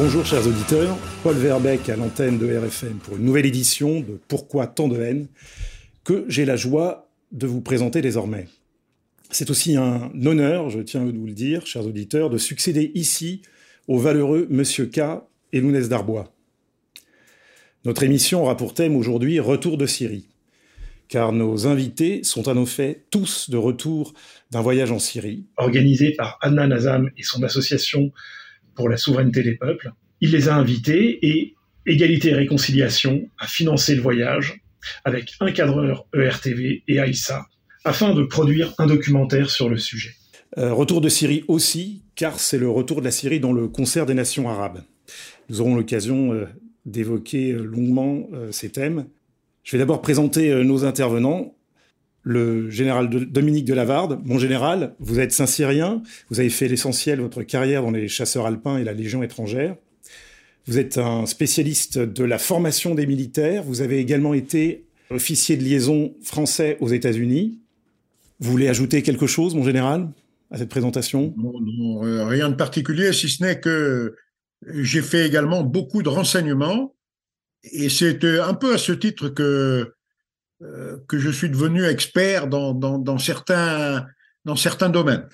Bonjour chers auditeurs, Paul Verbeck à l'antenne de RFM pour une nouvelle édition de Pourquoi tant de haine que j'ai la joie de vous présenter désormais. C'est aussi un honneur, je tiens à vous le dire, chers auditeurs, de succéder ici au valeureux Monsieur K et Lounès Darbois. Notre émission aura pour thème aujourd'hui Retour de Syrie, car nos invités sont à nos faits tous de retour d'un voyage en Syrie. Organisé par Anna Nazam et son association pour la souveraineté des peuples. Il les a invités et Égalité et Réconciliation a financé le voyage avec un cadreur ERTV et Aïssa afin de produire un documentaire sur le sujet. Euh, retour de Syrie aussi, car c'est le retour de la Syrie dans le concert des nations arabes. Nous aurons l'occasion euh, d'évoquer euh, longuement ces thèmes. Je vais d'abord présenter nos intervenants. Le général de- Dominique Delavarde, mon général, vous êtes Saint-Cyrien, vous avez fait l'essentiel de votre carrière dans les chasseurs alpins et la Légion étrangère. Vous êtes un spécialiste de la formation des militaires, vous avez également été officier de liaison français aux États-Unis. Vous voulez ajouter quelque chose, mon général, à cette présentation? Non, non, euh, rien de particulier, si ce n'est que j'ai fait également beaucoup de renseignements. Et c'est euh, un peu à ce titre que, euh, que je suis devenu expert dans, certains, domaines.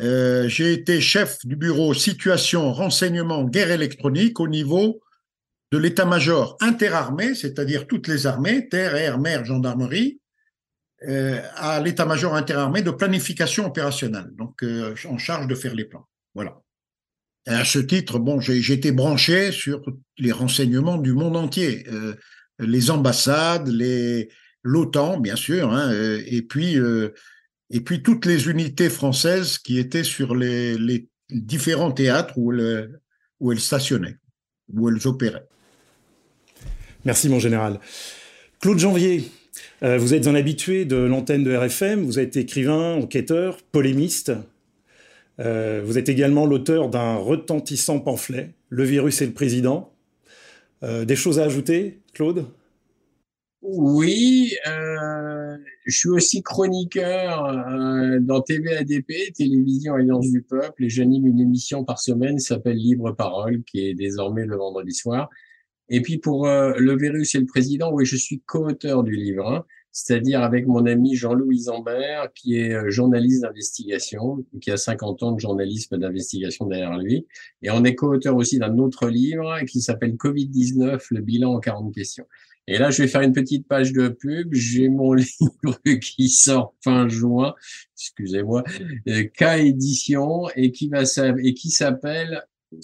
Euh, j'ai été chef du bureau situation, renseignement, guerre électronique au niveau de l'état-major interarmé, c'est-à-dire toutes les armées, terre, air, mer, gendarmerie, euh, à l'état-major interarmé de planification opérationnelle, donc en charge de faire les plans. Voilà. Et à ce titre, bon, j'ai été branché sur les renseignements du monde entier, les ambassades, l'OTAN, bien sûr, hein, et puis euh, et puis toutes les unités françaises qui étaient sur les, différents théâtres où elles, où elles stationnaient, où elles opéraient. Merci, mon général. Claude Janvier, euh, vous êtes un habitué de l'antenne de RFM, vous êtes écrivain, enquêteur, polémiste. Euh, vous êtes également l'auteur d'un retentissant pamphlet, Le virus et le président. Euh, des choses à ajouter, Claude? Oui, euh, je suis aussi chroniqueur euh, dans TVADP, Télévision Alliance du Peuple, et j'anime une émission par semaine qui s'appelle Libre Parole, qui est désormais le vendredi soir. Et puis pour Le virus et le président, oui, je suis co-auteur du livre, hein, c'est-à-dire avec mon ami Jean-Louis Zambert, qui est euh, journaliste d'investigation, qui a 50 ans de journalisme d'investigation derrière lui. Et on est co-auteur aussi d'un autre livre qui s'appelle Covid-19, le bilan en 40 questions. Et là, je vais faire une petite page de pub. J'ai mon livre qui sort fin juin, excusez-moi, euh, K édition et qui va et qui s'appelle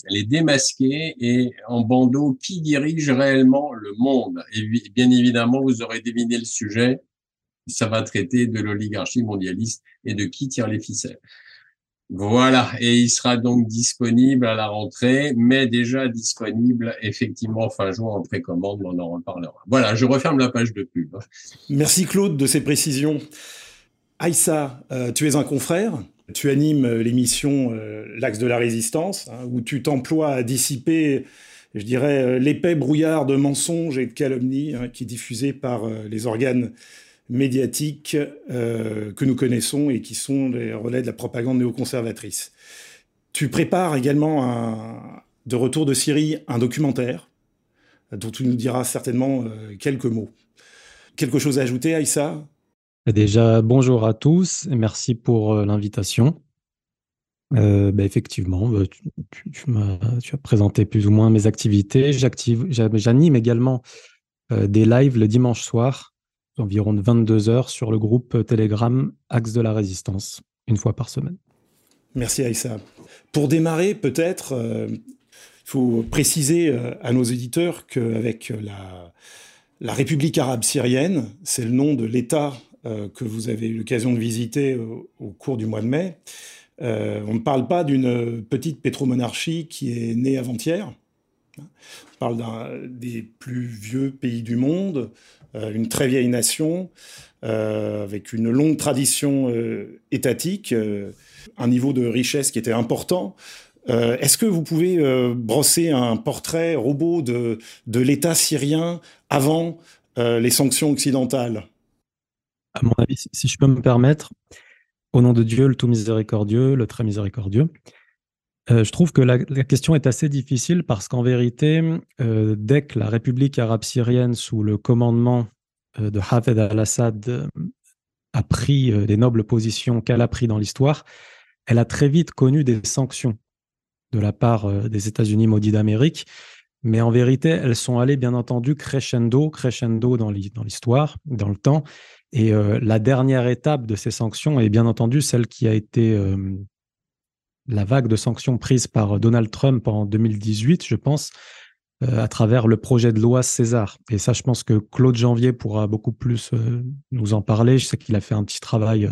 Les démasqués et en bandeau qui dirige réellement le monde? Et bi- bien évidemment, vous aurez deviné le sujet. Ça va traiter de l'oligarchie mondialiste et de qui tire les ficelles. Voilà, et il sera donc disponible à la rentrée, mais déjà disponible effectivement fin juin en précommande, on en reparlera. Voilà, je referme la page de pub. Merci, Claude, de ces précisions. Aïssa, euh, tu es un confrère. Tu animes euh, l'émission euh, L'Axe de la Résistance, hein, où tu t'emploies à dissiper, je dirais, euh, l'épais brouillard de mensonges et de calomnies hein, qui est diffusé par les organes médiatiques que nous connaissons et qui sont les relais de la propagande néoconservatrice. Tu prépares également un, de retour de Syrie un documentaire dont tu nous diras certainement quelques mots. Quelque chose à ajouter, Aïssa? Déjà, bonjour à tous et merci pour euh, l'invitation. Euh, bah, effectivement, bah, tu, as présenté plus ou moins mes activités. J'anime également euh, des lives le dimanche soir, environ de 22 heures, sur le groupe Telegram Axe de la Résistance, une fois par semaine. Merci Aïssa. Pour démarrer, peut-être, il faut préciser à nos éditeurs qu'avec la, la République arabe syrienne, c'est le nom de l'État que vous avez eu l'occasion de visiter au, au cours du mois de mai, on ne parle pas d'une petite pétromonarchie qui est née avant-hier. On parle d'un des plus vieux pays du monde, une très vieille nation, avec une longue tradition étatique, un niveau de richesse qui était important. Est-ce que vous pouvez brosser un portrait robot de l'État syrien avant les sanctions occidentales? À mon avis, si je peux me permettre, au nom de Dieu, le tout miséricordieux, le très miséricordieux, euh, je trouve que la, question est assez difficile parce qu'en vérité, euh, dès que la République arabe syrienne, sous le commandement euh, de Hafez al-Assad, a pris des nobles positions qu'elle a pris dans l'histoire, elle a très vite connu des sanctions de la part des États-Unis maudits d'Amérique. Mais en vérité, elles sont allées bien entendu crescendo, crescendo dans l'histoire, dans le temps. Et la dernière étape de ces sanctions est bien entendu celle qui a été la vague de sanctions prise par Donald Trump en 2018, je pense, à travers le projet de loi César. Et ça, je pense que Claude Janvier pourra beaucoup plus nous en parler. Je sais qu'il a fait un petit travail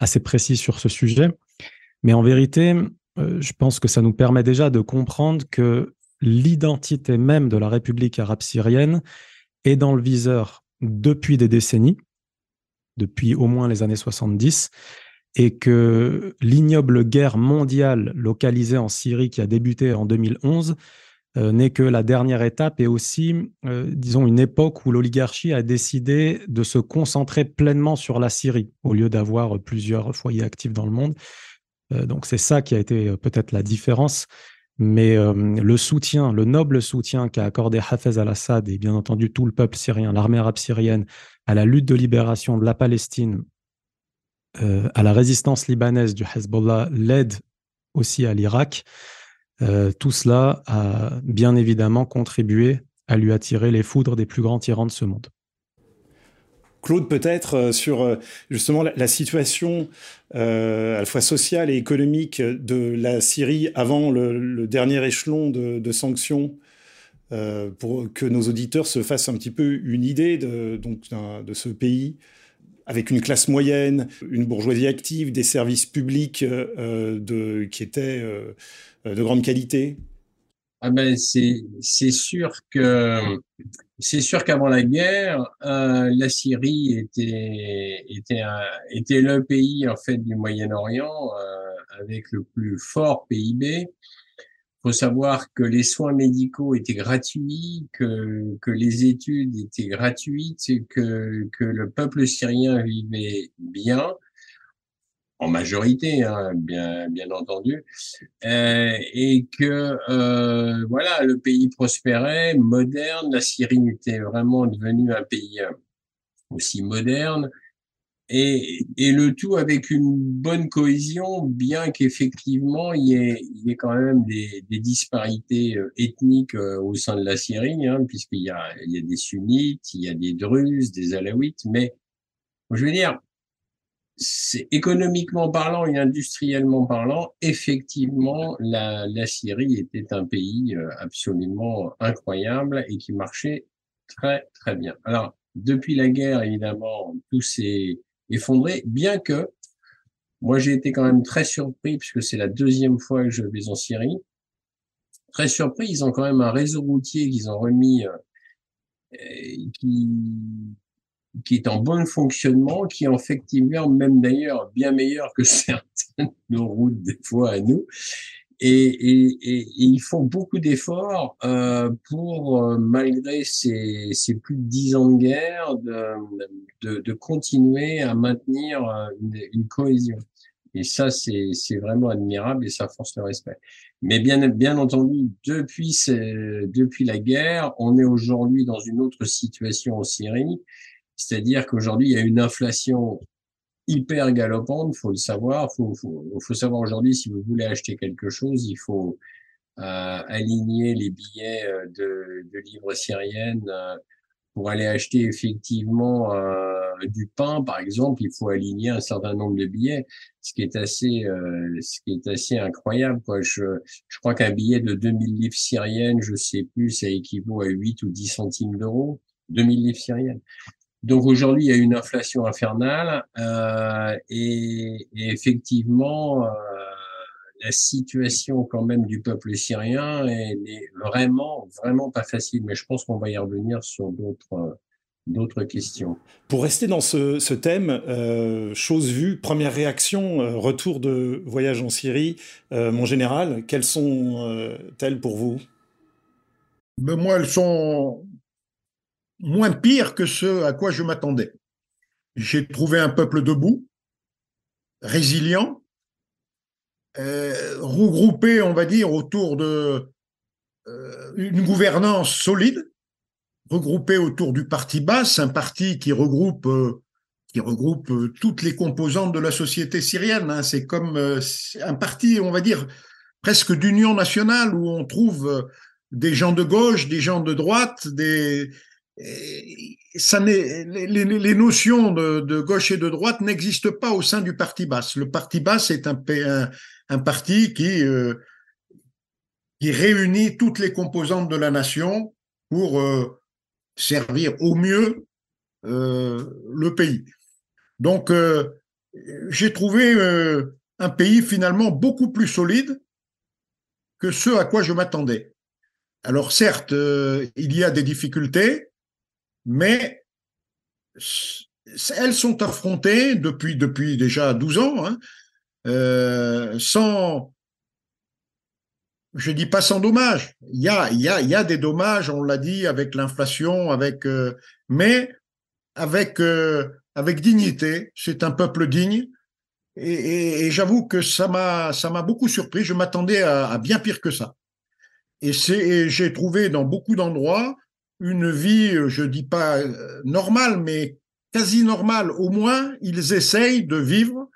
assez précis sur ce sujet. Mais en vérité, je pense que ça nous permet déjà de comprendre que l'identité même de la République arabe syrienne est dans le viseur depuis des décennies depuis au moins les années 70 et que l'ignoble guerre mondiale localisée en Syrie qui a débuté en 2011 euh, n'est que la dernière étape et aussi, euh, disons, une époque où l'oligarchie a décidé de se concentrer pleinement sur la Syrie au lieu d'avoir plusieurs foyers actifs dans le monde. Euh, donc c'est ça qui a été peut-être la différence. Mais le soutien, le noble soutien qu'a accordé Hafez al-Assad et bien entendu tout le peuple syrien, l'armée arabe syrienne, à la lutte de libération de la Palestine, euh, à la résistance libanaise du Hezbollah, l'aide aussi à l'Irak, euh, tout cela a bien évidemment contribué à lui attirer les foudres des plus grands tyrans de ce monde. Claude, peut-être euh, sur justement la, situation à la fois sociale et économique de la Syrie avant le, dernier échelon de sanctions euh, pour que nos auditeurs se fassent un petit peu une idée de, donc, de ce pays avec une classe moyenne, une bourgeoisie active, des services publics euh, qui étaient euh, de grande qualité. Ah ben c'est sûr que c'est qu'avant la guerre, la Syrie était était était le pays en fait du Moyen-Orient avec le plus fort PIB faut savoir que les soins médicaux étaient gratuits, que, que les études étaient gratuites, que, que le peuple syrien vivait bien, en majorité, hein, bien, bien entendu, euh, et que euh, voilà, le pays prospérait, moderne, la Syrie était vraiment devenue un pays aussi moderne, et, et, le tout avec une bonne cohésion, bien qu'effectivement il y, ait, il y ait quand même des, des disparités euh, ethniques euh, au sein de la Syrie, hein, puisqu'il y a, il y a des sunnites, il y a des druzes, des alaouites, mais je veux dire, c'est économiquement parlant et industriellement parlant, effectivement, la, la Syrie était un pays euh, absolument incroyable et qui marchait très très bien. Alors depuis la guerre, évidemment, tous ces effondré, bien que moi j'ai été quand même très surpris puisque c'est la deuxième fois que je vais en Syrie. Très surpris, ils ont quand même un réseau routier qu'ils ont remis euh, qui qui est en bon fonctionnement, qui est effectivement même d'ailleurs bien meilleur que certaines nos routes des fois à nous et, et, et, ils font beaucoup d'efforts euh, pour, euh, malgré ces, ces, plus de dix ans de guerre, de, de, de continuer à maintenir euh, une, une cohésion. Et ça, c'est vraiment admirable et ça force le respect. Mais bien, bien entendu, depuis, depuis la guerre, on est aujourd'hui dans une autre situation en Syrie. C'est-à-dire qu'aujourd'hui, il y a une inflation hyper galopante, faut le savoir. Faut, faut, faut savoir aujourd'hui si vous voulez acheter quelque chose, il faut euh, aligner les billets euh, de, de livres syriennes euh, pour aller acheter effectivement euh, du pain, par exemple. Il faut aligner un certain nombre de billets, ce qui est assez, euh, ce qui est assez incroyable. Quoi. Je, je crois qu'un billet de 2000 livres syriennes, je sais plus, ça équivaut à 8 ou 10 centimes d'euros. 2000 livres syriennes. Donc aujourd'hui, il y a une inflation infernale euh, et, et, effectivement, euh, la situation quand même du peuple syrien elle est vraiment, vraiment pas facile. Mais je pense qu'on va y revenir sur d'autres d'autres questions. Pour rester dans ce, thème, euh, chose vue, première réaction, euh, retour de voyage en Syrie, euh, mon général, quelles sont-elles pour vous? Ben, Moi, elles sont moins pires que ce à quoi je m'attendais. J'ai trouvé un peuple debout, résilient, regroupé, on va dire, autour de une gouvernance solide, regroupé autour du parti basse, un parti qui regroupe euh, qui regroupe euh, toutes les composantes de la société syrienne. Hein. C'est comme euh, un parti, on va dire, presque d'union nationale où on trouve des gens de gauche, des gens de droite, des ça les, les, notions de, gauche et de droite n'existent pas au sein du parti basse. Le parti basse est un, parti qui, qui réunit toutes les composantes de la nation pour servir au mieux euh, le pays. Donc, euh, j'ai trouvé euh, un pays finalement beaucoup plus solide que ce à quoi je m'attendais. Alors certes, il y a des difficultés, mais elles sont affrontées depuis, depuis déjà 12 ans, hein, sans, je dis pas sans dommage. Il y a, y a, y a des dommages, on l'a dit, avec l'inflation, avec, euh, mais avec, euh, avec dignité. C'est un peuple digne. Et, j'avoue que ça m'a, beaucoup surpris. Je m'attendais à, bien pire que ça. Et c'est, j'ai trouvé dans beaucoup d'endroits une vie, je dis pas euh, normale, mais quasi normale. Au moins, ils essayent de vivre,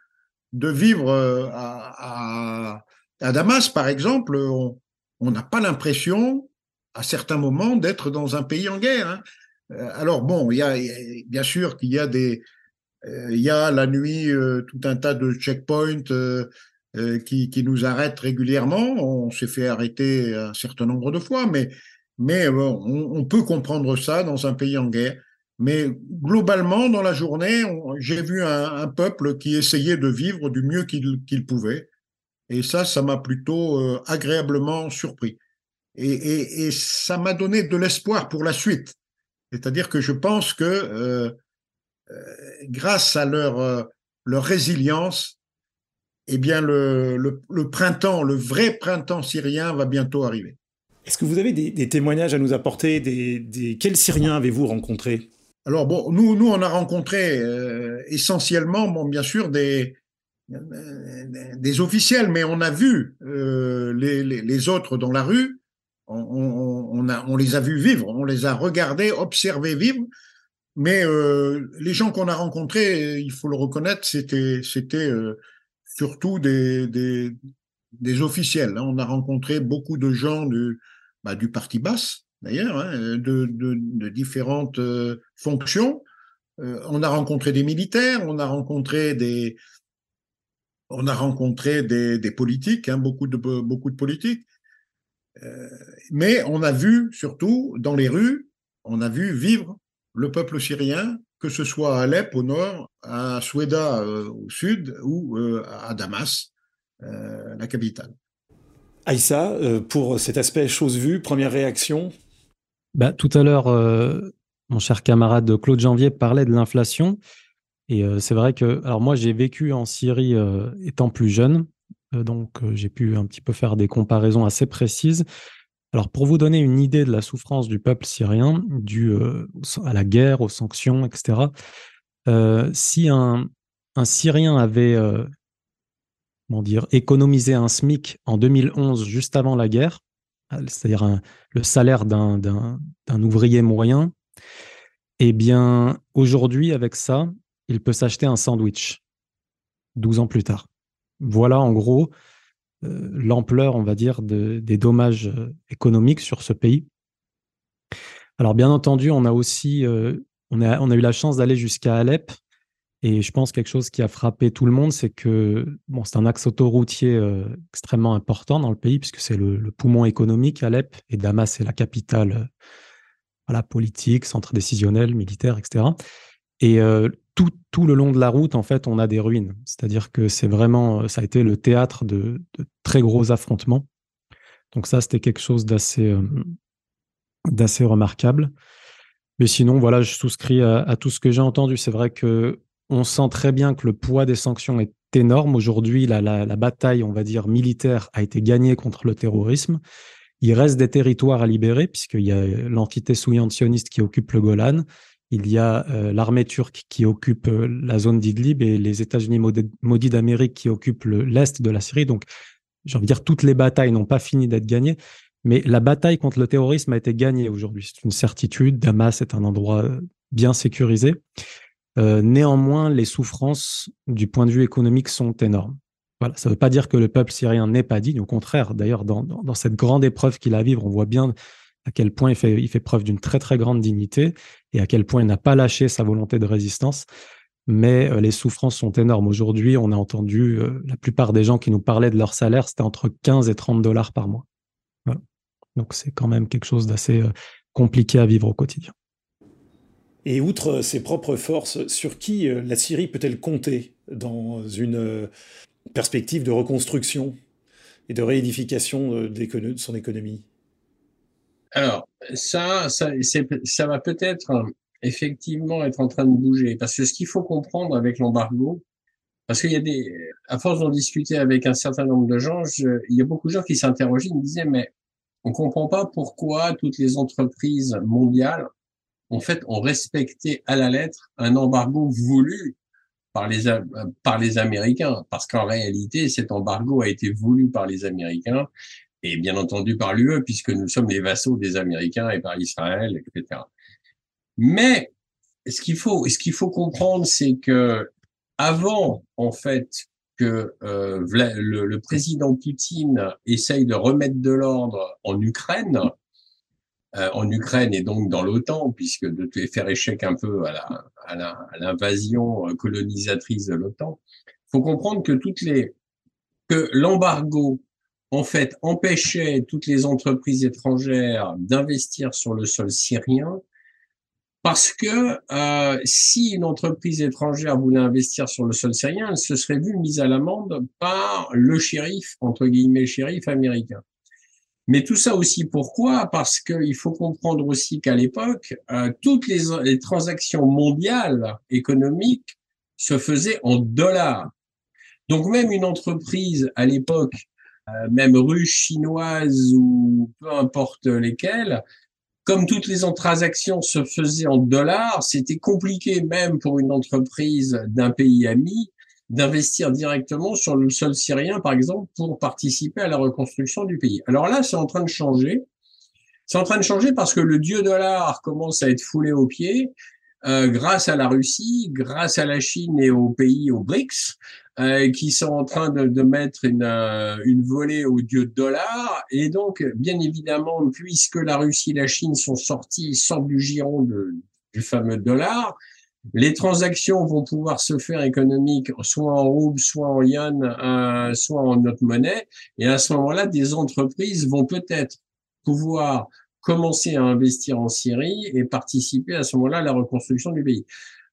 de vivre à à Damas, par exemple, on n'a pas l'impression, à certains moments, d'être dans un pays en guerre. Hein. Euh, alors bon, il y a bien sûr qu'il y a des, euh, il y a la nuit euh, tout un tas de checkpoints qui, qui, nous arrêtent régulièrement. On s'est fait arrêter un certain nombre de fois, mais mais on, peut comprendre ça dans un pays en guerre. Mais globalement, dans la journée, j'ai vu un, peuple qui essayait de vivre du mieux qu'il pouvait. Et ça, ça m'a plutôt euh, agréablement surpris. Et, ça m'a donné de l'espoir pour la suite. C'est-à-dire que je pense que euh, euh, grâce à leur, résilience, eh bien le, printemps, le vrai printemps syrien va bientôt arriver. Est-ce que vous avez des, témoignages à nous apporter. Quels Syriens avez-vous rencontrés? Alors bon, nous, nous, on a rencontré essentiellement, bon, bien sûr, des, des officiels, mais on a vu euh, les, autres dans la rue, on, les a vus vivre, on les a regardés, observés vivre, mais euh, les gens qu'on a rencontrés, il faut le reconnaître, c'était c'était euh, surtout des, des, des officiels. Hein. On a rencontré beaucoup de gens du, bah, du parti basse, d'ailleurs, hein, de, de, de, différentes fonctions. on a rencontré des militaires, on a rencontré des, on a rencontré des, politiques, hein, beaucoup, de, beaucoup de politiques, euh, mais on a vu surtout dans les rues, on a vu vivre le peuple syrien, que ce soit à Alep au nord, à Soueda euh, au sud ou euh, à Damas, la capitale. Aïssa, pour cet aspect chose vue, première réaction bah, Tout à l'heure, mon cher camarade Claude Janvier parlait de l'inflation. Et c'est vrai que, alors moi, j'ai vécu en Syrie étant plus jeune, donc j'ai pu un petit peu faire des comparaisons assez précises. Alors, pour vous donner une idée de la souffrance du peuple syrien, due à la guerre, aux sanctions, etc., si un, Syrien avait dire, économisé un SMIC en 2011, juste avant la guerre, c'est-à-dire le salaire d'un ouvrier moyen, eh bien, aujourd'hui, avec ça, il peut s'acheter un sandwich 12 ans plus tard. Voilà en gros euh, l'ampleur, on va dire, des dommages euh, économiques sur ce pays. Alors bien entendu, on a aussi euh, on a eu la chance d'aller jusqu'à Alep. Et je pense quelque chose qui a frappé tout le monde, c'est que bon, c'est un axe autoroutier extrêmement important dans le pays, puisque c'est le, poumon économique, Alep, et Damas est la capitale voilà, politique, centre décisionnel, militaire, etc. Et tout, tout, le long de la route, en fait, on a des ruines. C'est-à-dire que c'est vraiment, ça a été le théâtre de, de, très gros affrontements. Donc ça, c'était quelque chose d'assez, euh, d'assez remarquable. Mais sinon, voilà, je souscris à, à tout ce que j'ai entendu. C'est vrai que on sent très bien que le poids des sanctions est énorme. Aujourd'hui, la, bataille, on va dire, militaire a été gagnée contre le terrorisme. Il reste des territoires à libérer, puisqu'il y a l'entité souillante sioniste qui occupe le Golan. Il y a euh, l'armée turque qui occupe euh, la zone d'Idlib et les États-Unis maudits d'Amérique qui occupent l'est de la Syrie. Donc, j'ai envie de dire, toutes les batailles n'ont pas fini d'être gagnées. Mais la bataille contre le terrorisme a été gagnée aujourd'hui. C'est une certitude. Damas est un endroit euh, bien sécurisé. Euh, néanmoins, les souffrances du point de vue économique sont énormes. Voilà, ça ne veut pas dire que le peuple syrien n'est pas digne. Au contraire, d'ailleurs, dans, cette grande épreuve qu'il a à vivre, on voit bien à quel point il fait, preuve d'une très très grande dignité et à quel point il n'a pas lâché sa volonté de résistance. Mais euh, les souffrances sont énormes. Aujourd'hui, on a entendu euh, la plupart des gens qui nous parlaient de leur salaire, c'était entre 15 et 30 dollars par mois. Donc c'est quand même quelque chose d'assez compliqué à vivre au quotidien. Et outre ses propres forces, sur qui euh, la Syrie peut-elle compter dans une euh, perspective de reconstruction et de réédification euh, de son économie? Alors, ça, ça, va peut-être effectivement être en train de bouger, parce que ce qu'il faut comprendre avec l'embargo, parce qu'il y a des, à force d'en discuter avec un certain nombre de gens, il y a beaucoup de gens qui s'interrogeaient, ils me disaient, mais on comprend pas pourquoi toutes les entreprises mondiales en fait, ont respecté à la lettre un embargo voulu par les, par les Américains, parce qu'en réalité, cet embargo a été voulu par les Américains et bien entendu par l'UE, puisque nous sommes les vassaux des Américains et par Israël, etc. Mais ce qu'il faut, ce qu'il faut comprendre, c'est que avant, en fait, que euh, le, le, président Poutine essaye de remettre de l'ordre en Ukraine, euh, en Ukraine et donc dans l'OTAN, puisque de faire échec un peu à l'invasion euh, colonisatrice de l'OTAN, faut comprendre que toutes les que l'embargo en fait empêchait toutes les entreprises étrangères d'investir sur le sol syrien parce que euh, si une entreprise étrangère voulait investir sur le sol syrien, elle se serait vue mise à l'amende par le shérif, entre guillemets, shérif américain. Mais tout ça aussi, pourquoi? Parce qu'il faut comprendre aussi qu'à l'époque, euh, toutes les, transactions mondiales économiques se faisaient en dollars. Donc même une entreprise à l'époque, euh, même russe, chinoise ou peu importe lesquelles, comme toutes les transactions se faisaient en dollars, c'était compliqué même pour une entreprise d'un pays ami d'investir directement sur le sol syrien, par exemple, pour participer à la reconstruction du pays. Alors là, c'est en train de changer. C'est en train de changer parce que le dieu dollar commence à être foulé aux pieds euh, grâce à la Russie, grâce à la Chine et aux pays, aux BRICS, euh, qui sont en train de, mettre une, euh, une volée au dieu dollar. Et donc, bien évidemment, puisque la Russie et la Chine sont sortis, sortent du giron de, du fameux dollar, les transactions vont pouvoir se faire économiques soit en rouble, soit en yuan, euh, soit en notre monnaie. Et à ce moment-là, des entreprises vont peut-être pouvoir commencer à investir en Syrie et participer à ce moment-là à la reconstruction du pays.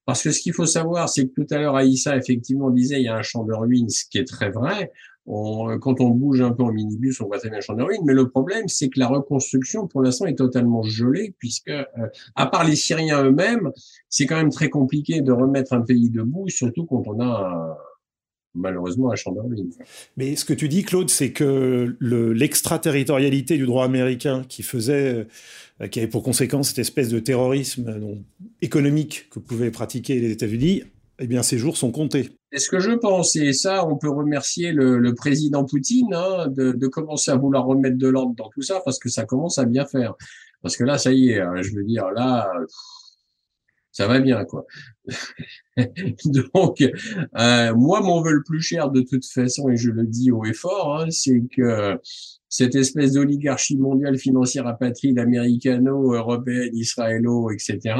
Parce que ce qu'il faut savoir, c'est que tout à l'heure, Aïssa, effectivement, disait il y a un champ de ruines, ce qui est très vrai quand on bouge un peu en minibus, on voit très bien le ruines. Mais le problème, c'est que la reconstruction, pour l'instant, est totalement gelée, puisque, euh, à part les Syriens eux-mêmes, c'est quand même très compliqué de remettre un pays debout, surtout quand on a malheureusement un champ de ruines. Mais ce que tu dis, Claude, c'est que l'extraterritorialité du droit américain qui faisait, euh, qui avait pour conséquence cette espèce de terrorisme euh, économique que pouvaient pratiquer les États-Unis, eh bien, ces jours sont comptés. C'est ce que je pense. Et ça, on peut remercier le, le président Poutine hein, de, de, commencer à vouloir remettre de l'ordre dans tout ça parce que ça commence à bien faire. Parce que là, ça y est, hein, je veux dire, là, ça va bien, quoi. Donc, euh, moi, mon vœu le plus cher, de toute façon, et je le dis haut et fort, hein, c'est que cette espèce d'oligarchie mondiale financière apatride américano-européenne, israélo, etc.,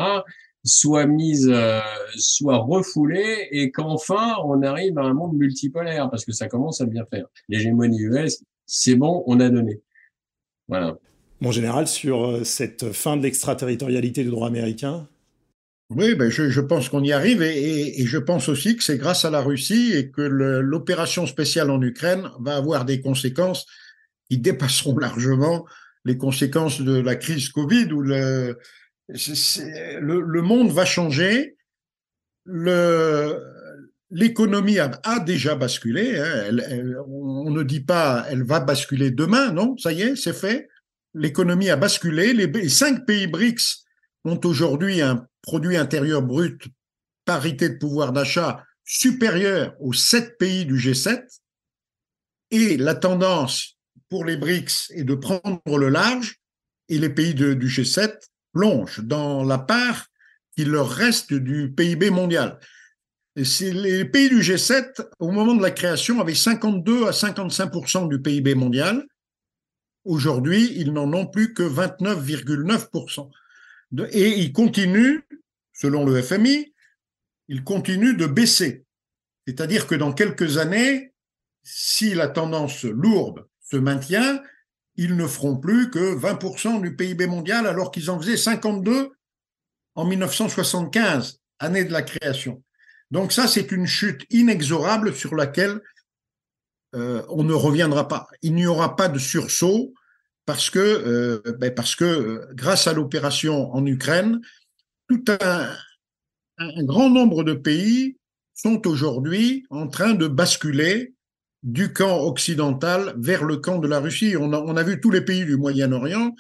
soit mise, euh, soit refoulée, et qu'enfin on arrive à un monde multipolaire, parce que ça commence à bien faire. L'hégémonie US, c'est bon, on a donné. Voilà. Mon général, sur euh, cette fin de l'extraterritorialité du droit américain, Oui, ben je, je pense qu'on y arrive et, et, et, je pense aussi que c'est grâce à la Russie et que l'opération spéciale en Ukraine va avoir des conséquences qui dépasseront largement les conséquences de la crise Covid où le, le, monde va changer. L'économie a, déjà basculé. Hein, on ne dit pas elle va basculer demain, non, ça y est, c'est fait. L'économie a basculé. Les, les cinq pays BRICS ont aujourd'hui un produit intérieur brut parité de pouvoir d'achat supérieur aux sept pays du G7. Et la tendance pour les BRICS est de prendre le large et les pays du G7 plongent dans la part qui leur reste du PIB mondial. Les pays du G7, au moment de la création, avaient 52 à 55% du PIB mondial. Aujourd'hui, ils n'en ont plus que 29,9% et il continue, selon le FMI, il continue de baisser. C'est-à-dire que dans quelques années, si la tendance lourde se maintient, ils ne feront plus que 20% du PIB mondial alors qu'ils en faisaient 52 en 1975, année de la création. Donc ça, c'est une chute inexorable sur laquelle euh, on ne reviendra pas. Il n'y aura pas de sursaut parce que, euh, ben parce que euh, grâce à l'opération en Ukraine, tout un, un, grand nombre de pays sont aujourd'hui en train de basculer du camp occidental vers le camp de la Russie. On a, vu tous les pays du Moyen-Orient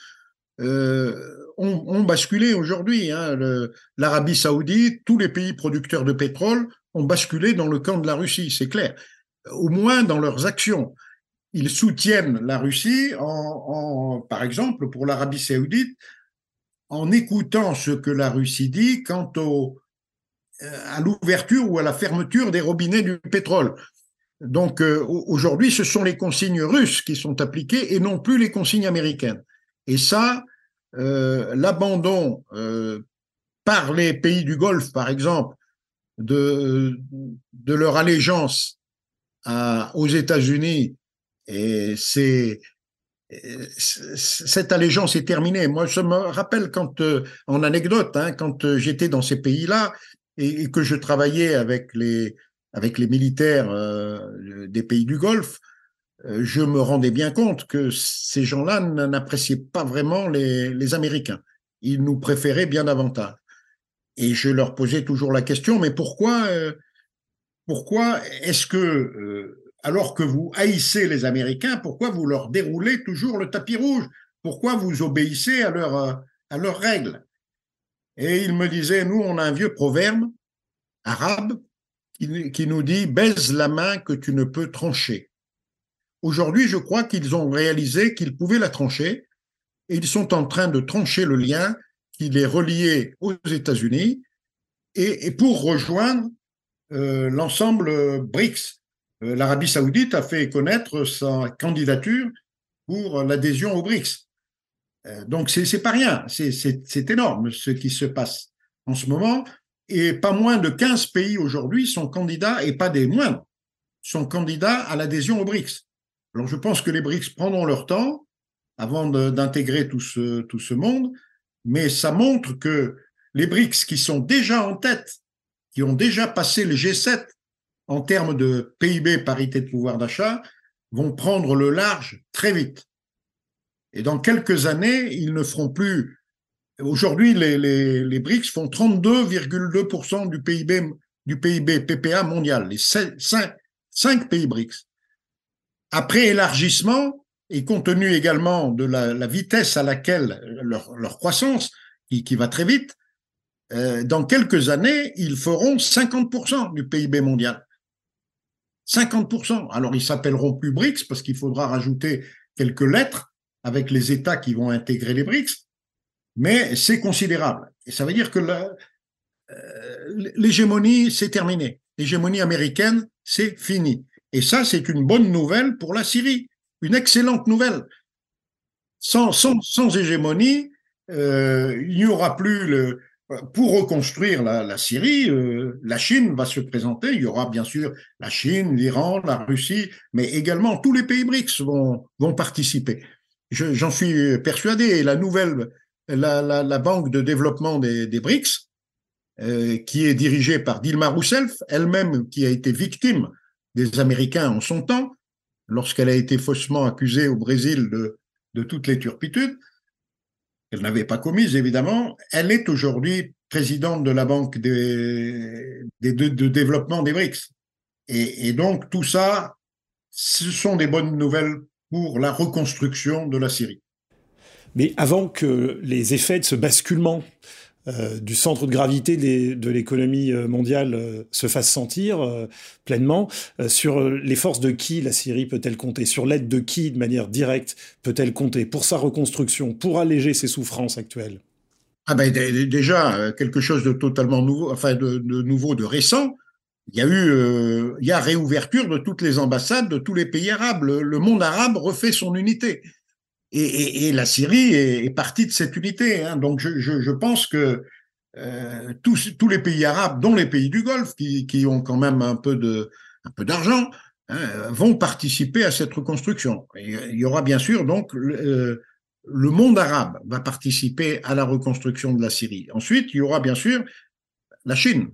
euh, ont, basculé aujourd'hui. Hein. L'Arabie saoudite, tous les pays producteurs de pétrole ont basculé dans le camp de la Russie, c'est clair, au moins dans leurs actions ils soutiennent la Russie, par exemple, pour l'Arabie saoudite, en écoutant ce que la Russie dit quant euh, à l'ouverture ou à la fermeture des robinets du pétrole. Donc euh, aujourd'hui, ce sont les consignes russes qui sont appliquées et non plus les consignes américaines. Et ça, euh, l'abandon euh, par les pays du Golfe, par exemple, de, de leur allégeance à, aux États-Unis et c'est cette allégeance est terminée. Moi, je me rappelle quand, euh, en anecdote, hein, quand euh, j'étais dans ces pays-là et, que je travaillais avec les avec les militaires euh, des pays du Golfe, euh, je me rendais bien compte que ces gens-là n'appréciaient pas vraiment les, Américains. Ils nous préféraient bien davantage. Et je leur posais toujours la question, mais pourquoi, euh, pourquoi est-ce que alors que vous haïssez les Américains, pourquoi vous leur déroulez toujours le tapis rouge? Pourquoi vous obéissez à, à leurs règles? Et il me disait, nous, on a un vieux proverbe arabe qui, nous dit, baise la main que tu ne peux trancher. Aujourd'hui, je crois qu'ils ont réalisé qu'ils pouvaient la trancher et ils sont en train de trancher le lien qui les reliait aux États-Unis et, pour rejoindre euh, l'ensemble BRICS, euh, l'Arabie saoudite a fait connaître sa candidature pour l'adhésion aux BRICS. Euh, donc c'est pas rien, c'est énorme ce qui se passe en ce moment. Et pas moins de 15 pays aujourd'hui sont candidats, et pas des moindres, sont candidats à l'adhésion aux BRICS. Alors je pense que les BRICS prendront leur temps avant d'intégrer tout ce, tout ce monde, mais ça montre que les BRICS qui sont déjà en tête, qui ont déjà passé le G7 en termes de PIB, parité de pouvoir d'achat, vont prendre le large très vite. Et dans quelques années, ils ne feront plus. Aujourd'hui, les, les, les BRICS font 32,2% du PIB, du PIB PPA mondial, les 5, pays BRICS. Après élargissement, et compte tenu également de la, la vitesse à laquelle leur, leur croissance, qui, qui, va très vite, euh, dans quelques années, ils feront 50% du PIB mondial. 50%. Alors, ils s'appelleront plus BRICS parce qu'il faudra rajouter quelques lettres avec les États qui vont intégrer les BRICS, mais c'est considérable. Et ça veut dire que euh, l'hégémonie, c'est terminé. L'hégémonie américaine, c'est fini. Et ça, c'est une bonne nouvelle pour la Syrie, une excellente nouvelle. Sans, hégémonie, euh, il n'y aura plus le, pour reconstruire la, la Syrie, euh, la Chine va se présenter. Il y aura bien sûr la Chine, l'Iran, la Russie, mais également tous les pays BRICS vont, vont participer. J'en suis persuadé. Et la nouvelle, la, banque de développement des, BRICS qui est dirigée par Dilma Rousseff, elle-même qui a été victime des Américains en son temps, lorsqu'elle a été faussement accusée au Brésil de, toutes les turpitudes, qu'elle n'avait pas commises évidemment, elle est aujourd'hui présidente de la Banque de, développement des BRICS. Et, donc tout ça, ce sont des bonnes nouvelles pour la reconstruction de la Syrie. Mais avant que les effets de ce basculement euh, du centre de gravité de l'économie euh, mondiale euh, se fasse sentir pleinement. Sur les forces de qui la Syrie peut-elle compter? Sur l'aide de qui, de manière directe, peut-elle compter pour sa reconstruction, pour alléger ses souffrances actuelles? Ah ben, Déjà, quelque chose de totalement nouveau, enfin de, nouveau, de récent. Il y a eu, il y a réouverture de toutes les ambassades de tous les pays arabes. Le monde arabe refait son unité. Et, la Syrie est, partie de cette unité. Hein. Donc je, pense que euh, tous, les pays arabes, dont les pays du Golfe, qui, ont quand même un peu d'argent, hein, vont participer à cette reconstruction. Et il y aura bien sûr donc le, le, monde arabe va participer à la reconstruction de la Syrie. Ensuite, il y aura bien sûr la Chine,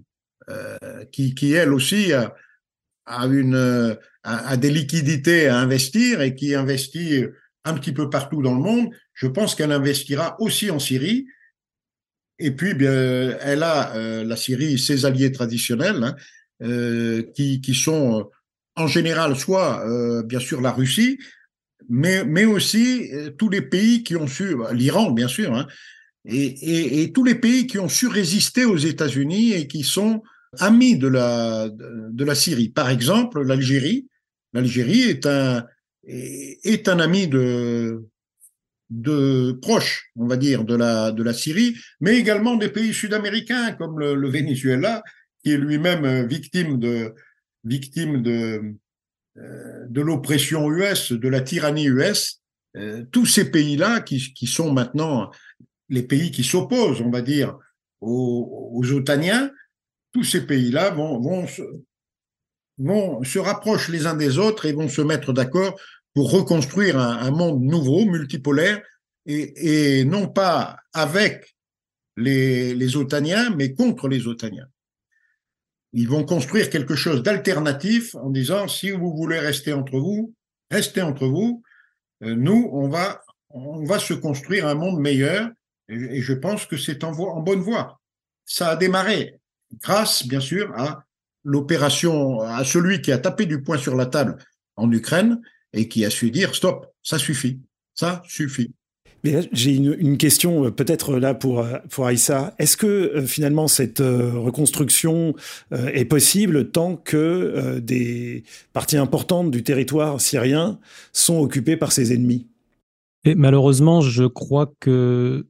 euh, qui, elle aussi a des liquidités à investir et qui investit un petit peu partout dans le monde. Je pense qu'elle investira aussi en Syrie. Et puis, bien, elle a, euh, la Syrie, ses alliés traditionnels, hein, euh, qui, sont euh, en général soit, bien sûr, la Russie, mais, aussi tous les pays qui ont su, bah, l'Iran, bien sûr, hein, et, tous les pays qui ont su résister aux États-Unis et qui sont amis de la Syrie. Par exemple, l'Algérie. L'Algérie est un, est un ami de, de proche, on va dire, de la, de la Syrie, mais également des pays sud-américains comme le, Venezuela, qui est lui-même victime de, victime de, euh, de l'oppression US, de la tyrannie US. Euh, tous ces pays-là qui, qui sont maintenant les pays qui s'opposent, on va dire, aux, aux tous ces pays-là vont, vont, vont se rapprochent les uns des autres et vont se mettre d'accord pour reconstruire un, monde nouveau, multipolaire, et, non pas avec les, otaniens, mais contre les otaniens. Ils vont construire quelque chose d'alternatif en disant si vous voulez rester entre vous, restez entre vous. Euh, nous, on va, on va se construire un monde meilleur, et, et je pense que c'est en, en bonne voie. Ça a démarré grâce, bien sûr, à l'opération, à celui qui a tapé du poing sur la table en Ukraine et qui a su dire stop, ça suffit, ça suffit. Mais j'ai une, une, question euh, peut-être là pour, euh, pour Aïssa. Est-ce que euh, finalement cette euh, reconstruction euh, est possible tant que euh, des parties importantes du territoire syrien sont occupées par ses ennemis? Et malheureusement, je crois que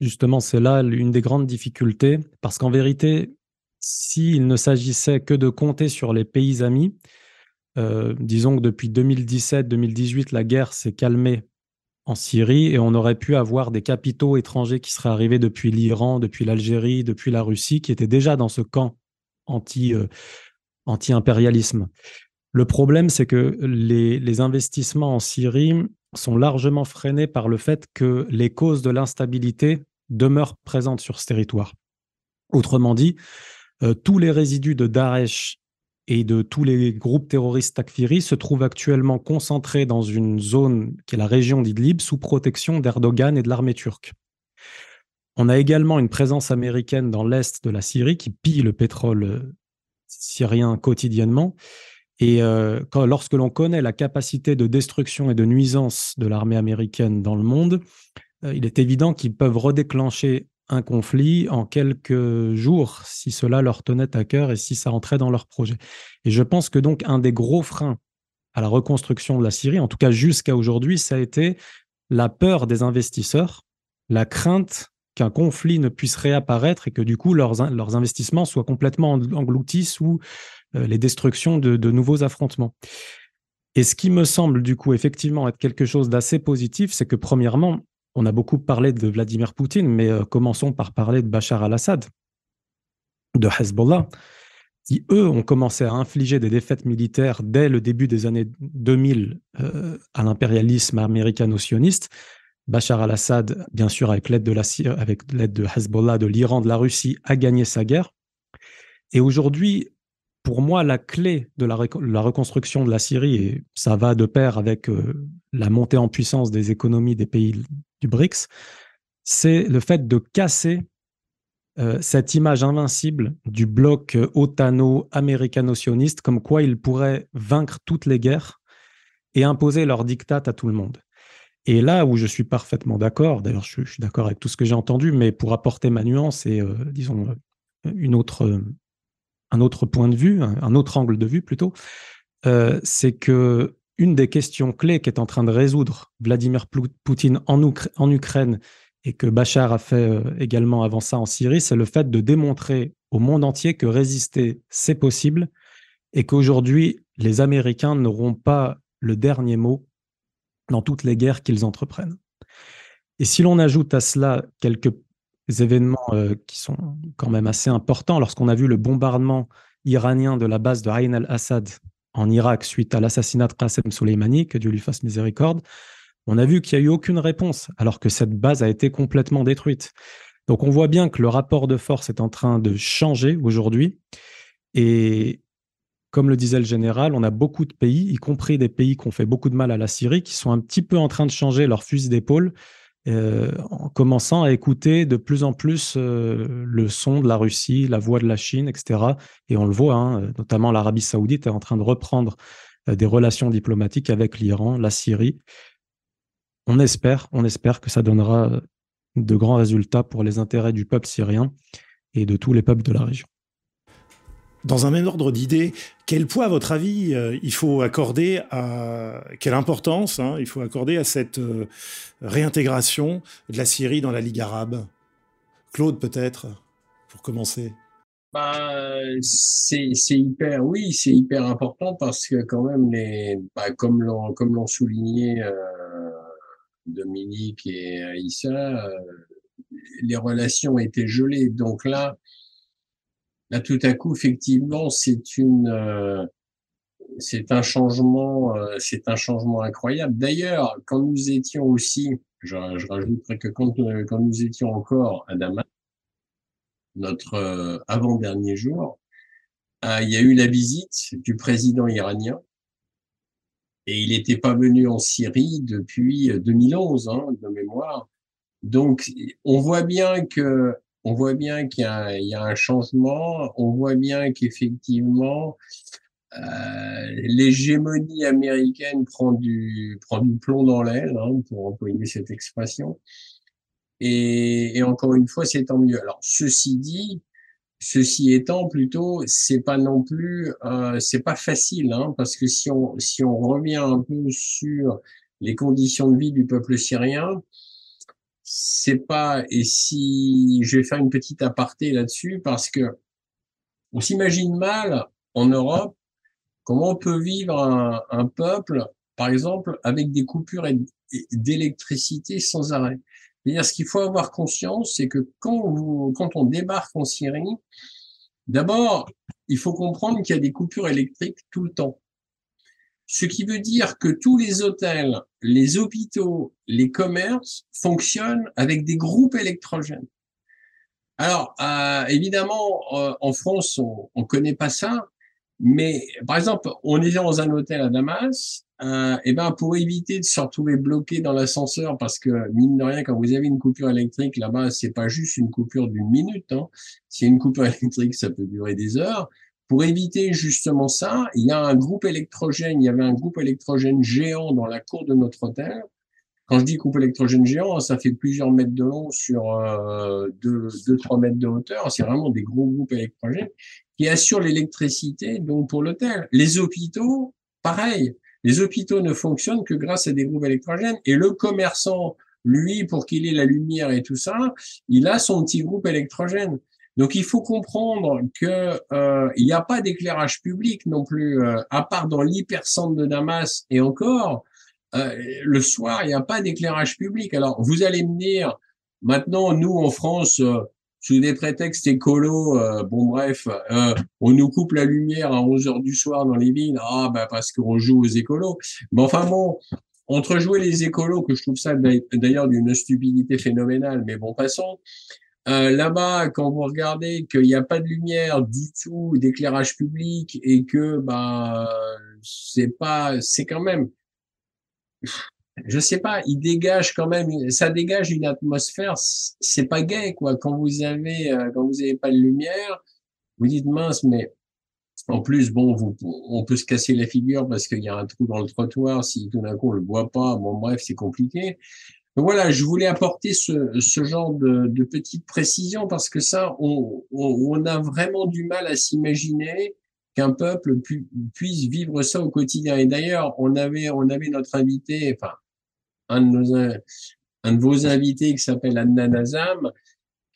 justement c'est là une des grandes difficultés parce qu'en vérité, s'il ne s'agissait que de compter sur les pays amis, euh, disons que depuis 2017-2018, la guerre s'est calmée en Syrie et on aurait pu avoir des capitaux étrangers qui seraient arrivés depuis l'Iran, depuis l'Algérie, depuis la Russie, qui étaient déjà dans ce camp anti, euh, anti-impérialisme. Le problème, c'est que les, les, investissements en Syrie sont largement freinés par le fait que les causes de l'instabilité demeurent présentes sur ce territoire. Autrement dit, euh, tous les résidus de Daesh et de tous les groupes terroristes takfiris se trouvent actuellement concentrés dans une zone qui est la région d'Idlib sous protection d'Erdogan et de l'armée turque. On a également une présence américaine dans l'est de la Syrie qui pille le pétrole euh, syrien quotidiennement. Et euh, lorsque l'on connaît la capacité de destruction et de nuisance de l'armée américaine dans le monde, euh, il est évident qu'ils peuvent redéclencher un conflit en quelques jours, si cela leur tenait à cœur et si ça entrait dans leur projet. Et je pense que donc un des gros freins à la reconstruction de la Syrie, en tout cas jusqu'à aujourd'hui, ça a été la peur des investisseurs, la crainte qu'un conflit ne puisse réapparaître et que du coup leurs, investissements soient complètement engloutis sous euh, les destructions de, de nouveaux affrontements. Et ce qui me semble du coup effectivement être quelque chose d'assez positif, c'est que premièrement, on a beaucoup parlé de Vladimir Poutine, mais euh, commençons par parler de Bachar al-Assad, de Hezbollah, qui, eux, ont commencé à infliger des défaites militaires dès le début des années 2000 euh, à l'impérialisme américano-sioniste, Bachar al-Assad, bien sûr, avec l'aide de, la, avec l'aide de Hezbollah, de l'Iran, de la Russie, a gagné sa guerre. Et aujourd'hui, pour moi, la clé de la, reconstruction de la Syrie, et ça va de pair avec euh, la montée en puissance des économies des pays du BRICS, c'est le fait de casser euh, cette image invincible du bloc euh, otano-américano-sioniste, comme quoi ils pourraient vaincre toutes les guerres et imposer leur diktat à tout le monde. Et là où je suis parfaitement d'accord, d'ailleurs je, suis d'accord avec tout ce que j'ai entendu, mais pour apporter ma nuance et, euh, disons, une autre, un autre point de vue, un, autre angle de vue plutôt, c'est que une des questions clés qu'est en train de résoudre Vladimir Poutine en, Ukraine et que Bachar a fait euh, également avant ça en Syrie, c'est le fait de démontrer au monde entier que résister, c'est possible et qu'aujourd'hui, les Américains n'auront pas le dernier mot dans toutes les guerres qu'ils entreprennent. Et si l'on ajoute à cela quelques événements euh, qui sont quand même assez importants, lorsqu'on a vu le bombardement iranien de la base de Ain al-Assad en Irak suite à l'assassinat de Qasem Soleimani, que Dieu lui fasse miséricorde, on a vu qu'il n'y a eu aucune réponse, alors que cette base a été complètement détruite. Donc on voit bien que le rapport de force est en train de changer aujourd'hui. Et comme le disait le général, on a beaucoup de pays, y compris des pays qui ont fait beaucoup de mal à la Syrie, qui sont un petit peu en train de changer leur fusil d'épaule, euh, en commençant à écouter de plus en plus euh, le son de la Russie, la voix de la Chine, etc. Et on le voit, hein, notamment l'Arabie saoudite est en train de reprendre euh, des relations diplomatiques avec l'Iran, la Syrie on espère, on espère que ça donnera euh, de grands résultats pour les intérêts du peuple syrien et de tous les peuples de la région. Dans un même ordre d'idées, quel poids, à votre avis, euh, il faut accorder à quelle importance hein, il faut accorder à cette euh, réintégration de la Syrie dans la Ligue arabe? Claude, peut-être, pour commencer. Bah, c'est hyper, oui, c'est hyper important parce que quand même les, bah, comme l'ont comme l'ont souligné Dominique et Aïssa, euh, les relations étaient gelées. Donc là, là tout à coup, effectivement, c'est une, euh, c'est un changement, euh, c'est un changement incroyable. D'ailleurs, quand nous étions aussi, je, je rajouterais que quand, quand nous étions encore à Damas, notre avant-dernier jour, il y a eu la visite du président iranien et il n'était pas venu en Syrie depuis 2011, hein, de mémoire. Donc, on voit bien que, on voit bien qu'il y, y, a un changement. On voit bien qu'effectivement, euh, l'hégémonie américaine prend du prend du plomb dans l'aile, hein, pour employer cette expression. Et, et encore une fois, c'est tant mieux. Alors, ceci dit, Ceci étant, plutôt, c'est pas non plus, euh, c'est pas facile, hein, parce que si on si on revient un peu sur les conditions de vie du peuple syrien, c'est pas et si je vais faire une petite aparté là-dessus parce que on s'imagine mal en Europe comment on peut vivre un, peuple, par exemple, avec des coupures d'électricité sans arrêt cest ce qu'il faut avoir conscience, c'est que quand on débarque en Syrie, d'abord, il faut comprendre qu'il y a des coupures électriques tout le temps. Ce qui veut dire que tous les hôtels, les hôpitaux, les commerces fonctionnent avec des groupes électrogènes. Alors, euh, évidemment, euh, en France, on ne connaît pas ça, mais par exemple, on est dans un hôtel à Damas, euh, et ben pour éviter de se retrouver bloqué dans l'ascenseur, parce que mine de rien, quand vous avez une coupure électrique là-bas, c'est pas juste une coupure d'une minute. Hein. A une coupure électrique, ça peut durer des heures. Pour éviter justement ça, il y a un groupe électrogène. Il y avait un groupe électrogène géant dans la cour de notre hôtel. Quand je dis groupe électrogène géant, ça fait plusieurs mètres de long sur euh, 2-3 mètres de hauteur. C'est vraiment des gros groupes électrogènes qui assurent l'électricité donc pour l'hôtel. Les hôpitaux, pareil. Les hôpitaux ne fonctionnent que grâce à des groupes électrogènes et le commerçant, lui, pour qu'il ait la lumière et tout ça, il a son petit groupe électrogène. Donc il faut comprendre que euh, il n'y a pas d'éclairage public non plus, euh, à part dans l'hypercentre de Damas et encore. Euh, le soir, il n'y a pas d'éclairage public. Alors vous allez me dire, maintenant nous en France, euh, sous des prétextes écolos, euh, bon bref, euh, on nous coupe la lumière à 11 heures du soir dans les villes, ah bah parce qu'on joue aux écolos. Mais enfin bon, entrejouer les écolos, que je trouve ça d'ailleurs d'une stupidité phénoménale, mais bon, passons. Euh, Là-bas, quand vous regardez qu'il n'y a pas de lumière du tout, d'éclairage public, et que bah c'est pas, c'est quand même, je sais pas, il dégage quand même, ça dégage une atmosphère, c'est pas gay quoi. Quand vous avez, euh, quand vous avez pas de lumière, vous dites mince, mais en plus, bon, vous, on peut se casser la figure parce qu'il y a un trou dans le trottoir. Si tout d'un coup on le voit pas, bon, bref, c'est compliqué. Voilà, je voulais apporter ce, genre de, de petites précisions parce que ça, on, on, a vraiment du mal à s'imaginer qu'un peuple puisse vivre ça au quotidien. Et d'ailleurs, on avait, on avait notre invité, enfin, un de un de vos invités qui s'appelle Anna Nazam,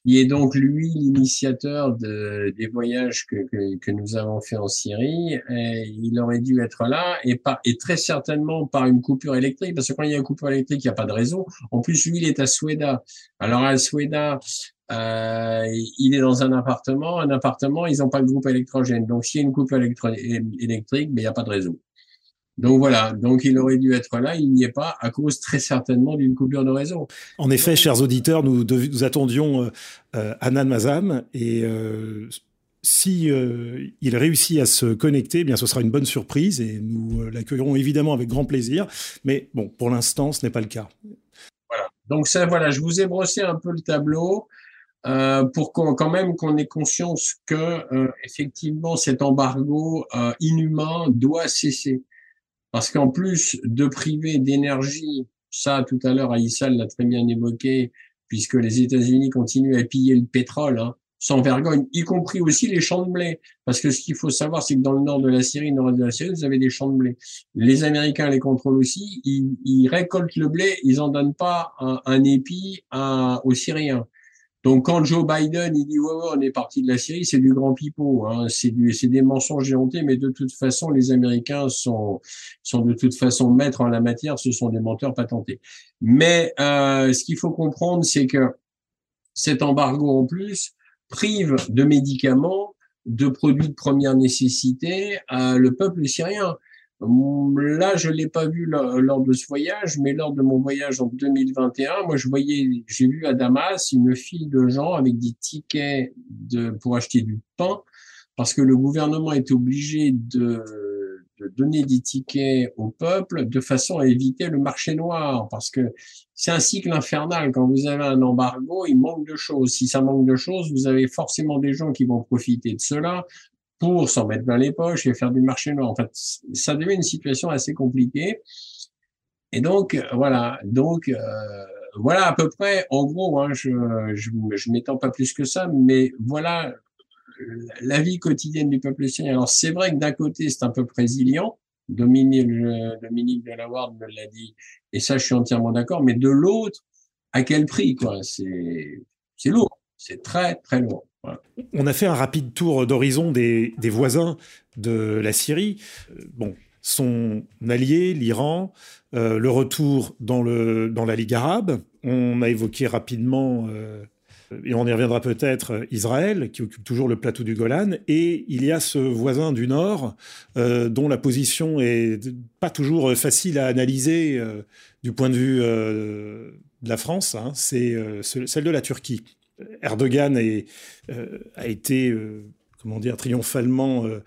qui est donc lui l'initiateur de, des voyages que, que, que, nous avons fait en Syrie. Il aurait dû être là et, pas, et très certainement par une coupure électrique, parce que quand il y a une coupure électrique, il n'y a pas de réseau. En plus, lui, il est à Suéda. Alors à Suéda, euh, il est dans un appartement. Un appartement, ils n'ont pas de groupe électrogène. Donc s'il y a une coupure électrique, mais il n'y a pas de réseau. Donc voilà, donc il aurait dû être là, il n'y est pas à cause très certainement d'une coupure de réseau. En effet, chers auditeurs, nous, nous attendions euh, euh, Anan Mazam et euh, si euh, il réussit à se connecter, eh bien ce sera une bonne surprise et nous euh, l'accueillerons évidemment avec grand plaisir. Mais bon, pour l'instant, ce n'est pas le cas. Voilà. Donc ça, voilà, je vous ai brossé un peu le tableau. Euh, pour qu'on, quand même qu'on ait conscience que euh, effectivement cet embargo euh, inhumain doit cesser. Parce qu'en plus de priver d'énergie, ça tout à l'heure Aïssal l'a très bien évoqué, puisque les États-Unis continuent à piller le pétrole hein, sans vergogne, y compris aussi les champs de blé. Parce que ce qu'il faut savoir, c'est que dans le nord de la Syrie, nord de la Syrie, vous avez des champs de blé. Les Américains les contrôlent aussi, ils, récoltent le blé, ils en donnent pas un, épi aux Syriens. Donc quand Joe Biden il dit ouais, ouais on est parti de la Syrie, c'est du grand pipeau, hein. c'est du c'est des mensonges géantés, mais de toute façon les Américains sont sont de toute façon maîtres en la matière, ce sont des menteurs patentés. Mais euh, ce qu'il faut comprendre, c'est que cet embargo en plus prive de médicaments, de produits de première nécessité à le peuple syrien. Là, je l'ai pas vu lors de ce voyage, mais lors de mon voyage en 2021, moi, je voyais, j'ai vu à Damas une file de gens avec des tickets de, pour acheter du pain, parce que le gouvernement est obligé de, de donner des tickets au peuple de façon à éviter le marché noir, parce que c'est un cycle infernal. Quand vous avez un embargo, il manque de choses. Si ça manque de choses, vous avez forcément des gens qui vont profiter de cela pour s'en mettre dans les poches et faire du marché noir. En fait, ça devient une situation assez compliquée. Et donc, voilà. Donc, euh, voilà à peu près, en gros, hein, je je, je m'étends pas plus que ça, mais voilà la vie quotidienne du peuple syrien. Alors, c'est vrai que d'un côté, c'est un peu résilient. Dominique, Dominique Delaware me l'a dit, et ça, je suis entièrement d'accord. Mais de l'autre, à quel prix, quoi? C'est c'est lourd. C'est très, très lourd. On a fait un rapide tour d'horizon des, voisins de la Syrie. Bon, son allié, l'Iran, euh, le retour dans, la Ligue arabe. On a évoqué rapidement, euh, et on y reviendra peut-être, Israël, qui occupe toujours le plateau du Golan. Et il y a ce voisin du Nord, euh, dont la position est pas toujours facile à analyser euh, du point de vue euh, de la France. Hein. C'est celle de la Turquie. Erdogan euh, a été, euh, comment dire, triomphalement euh,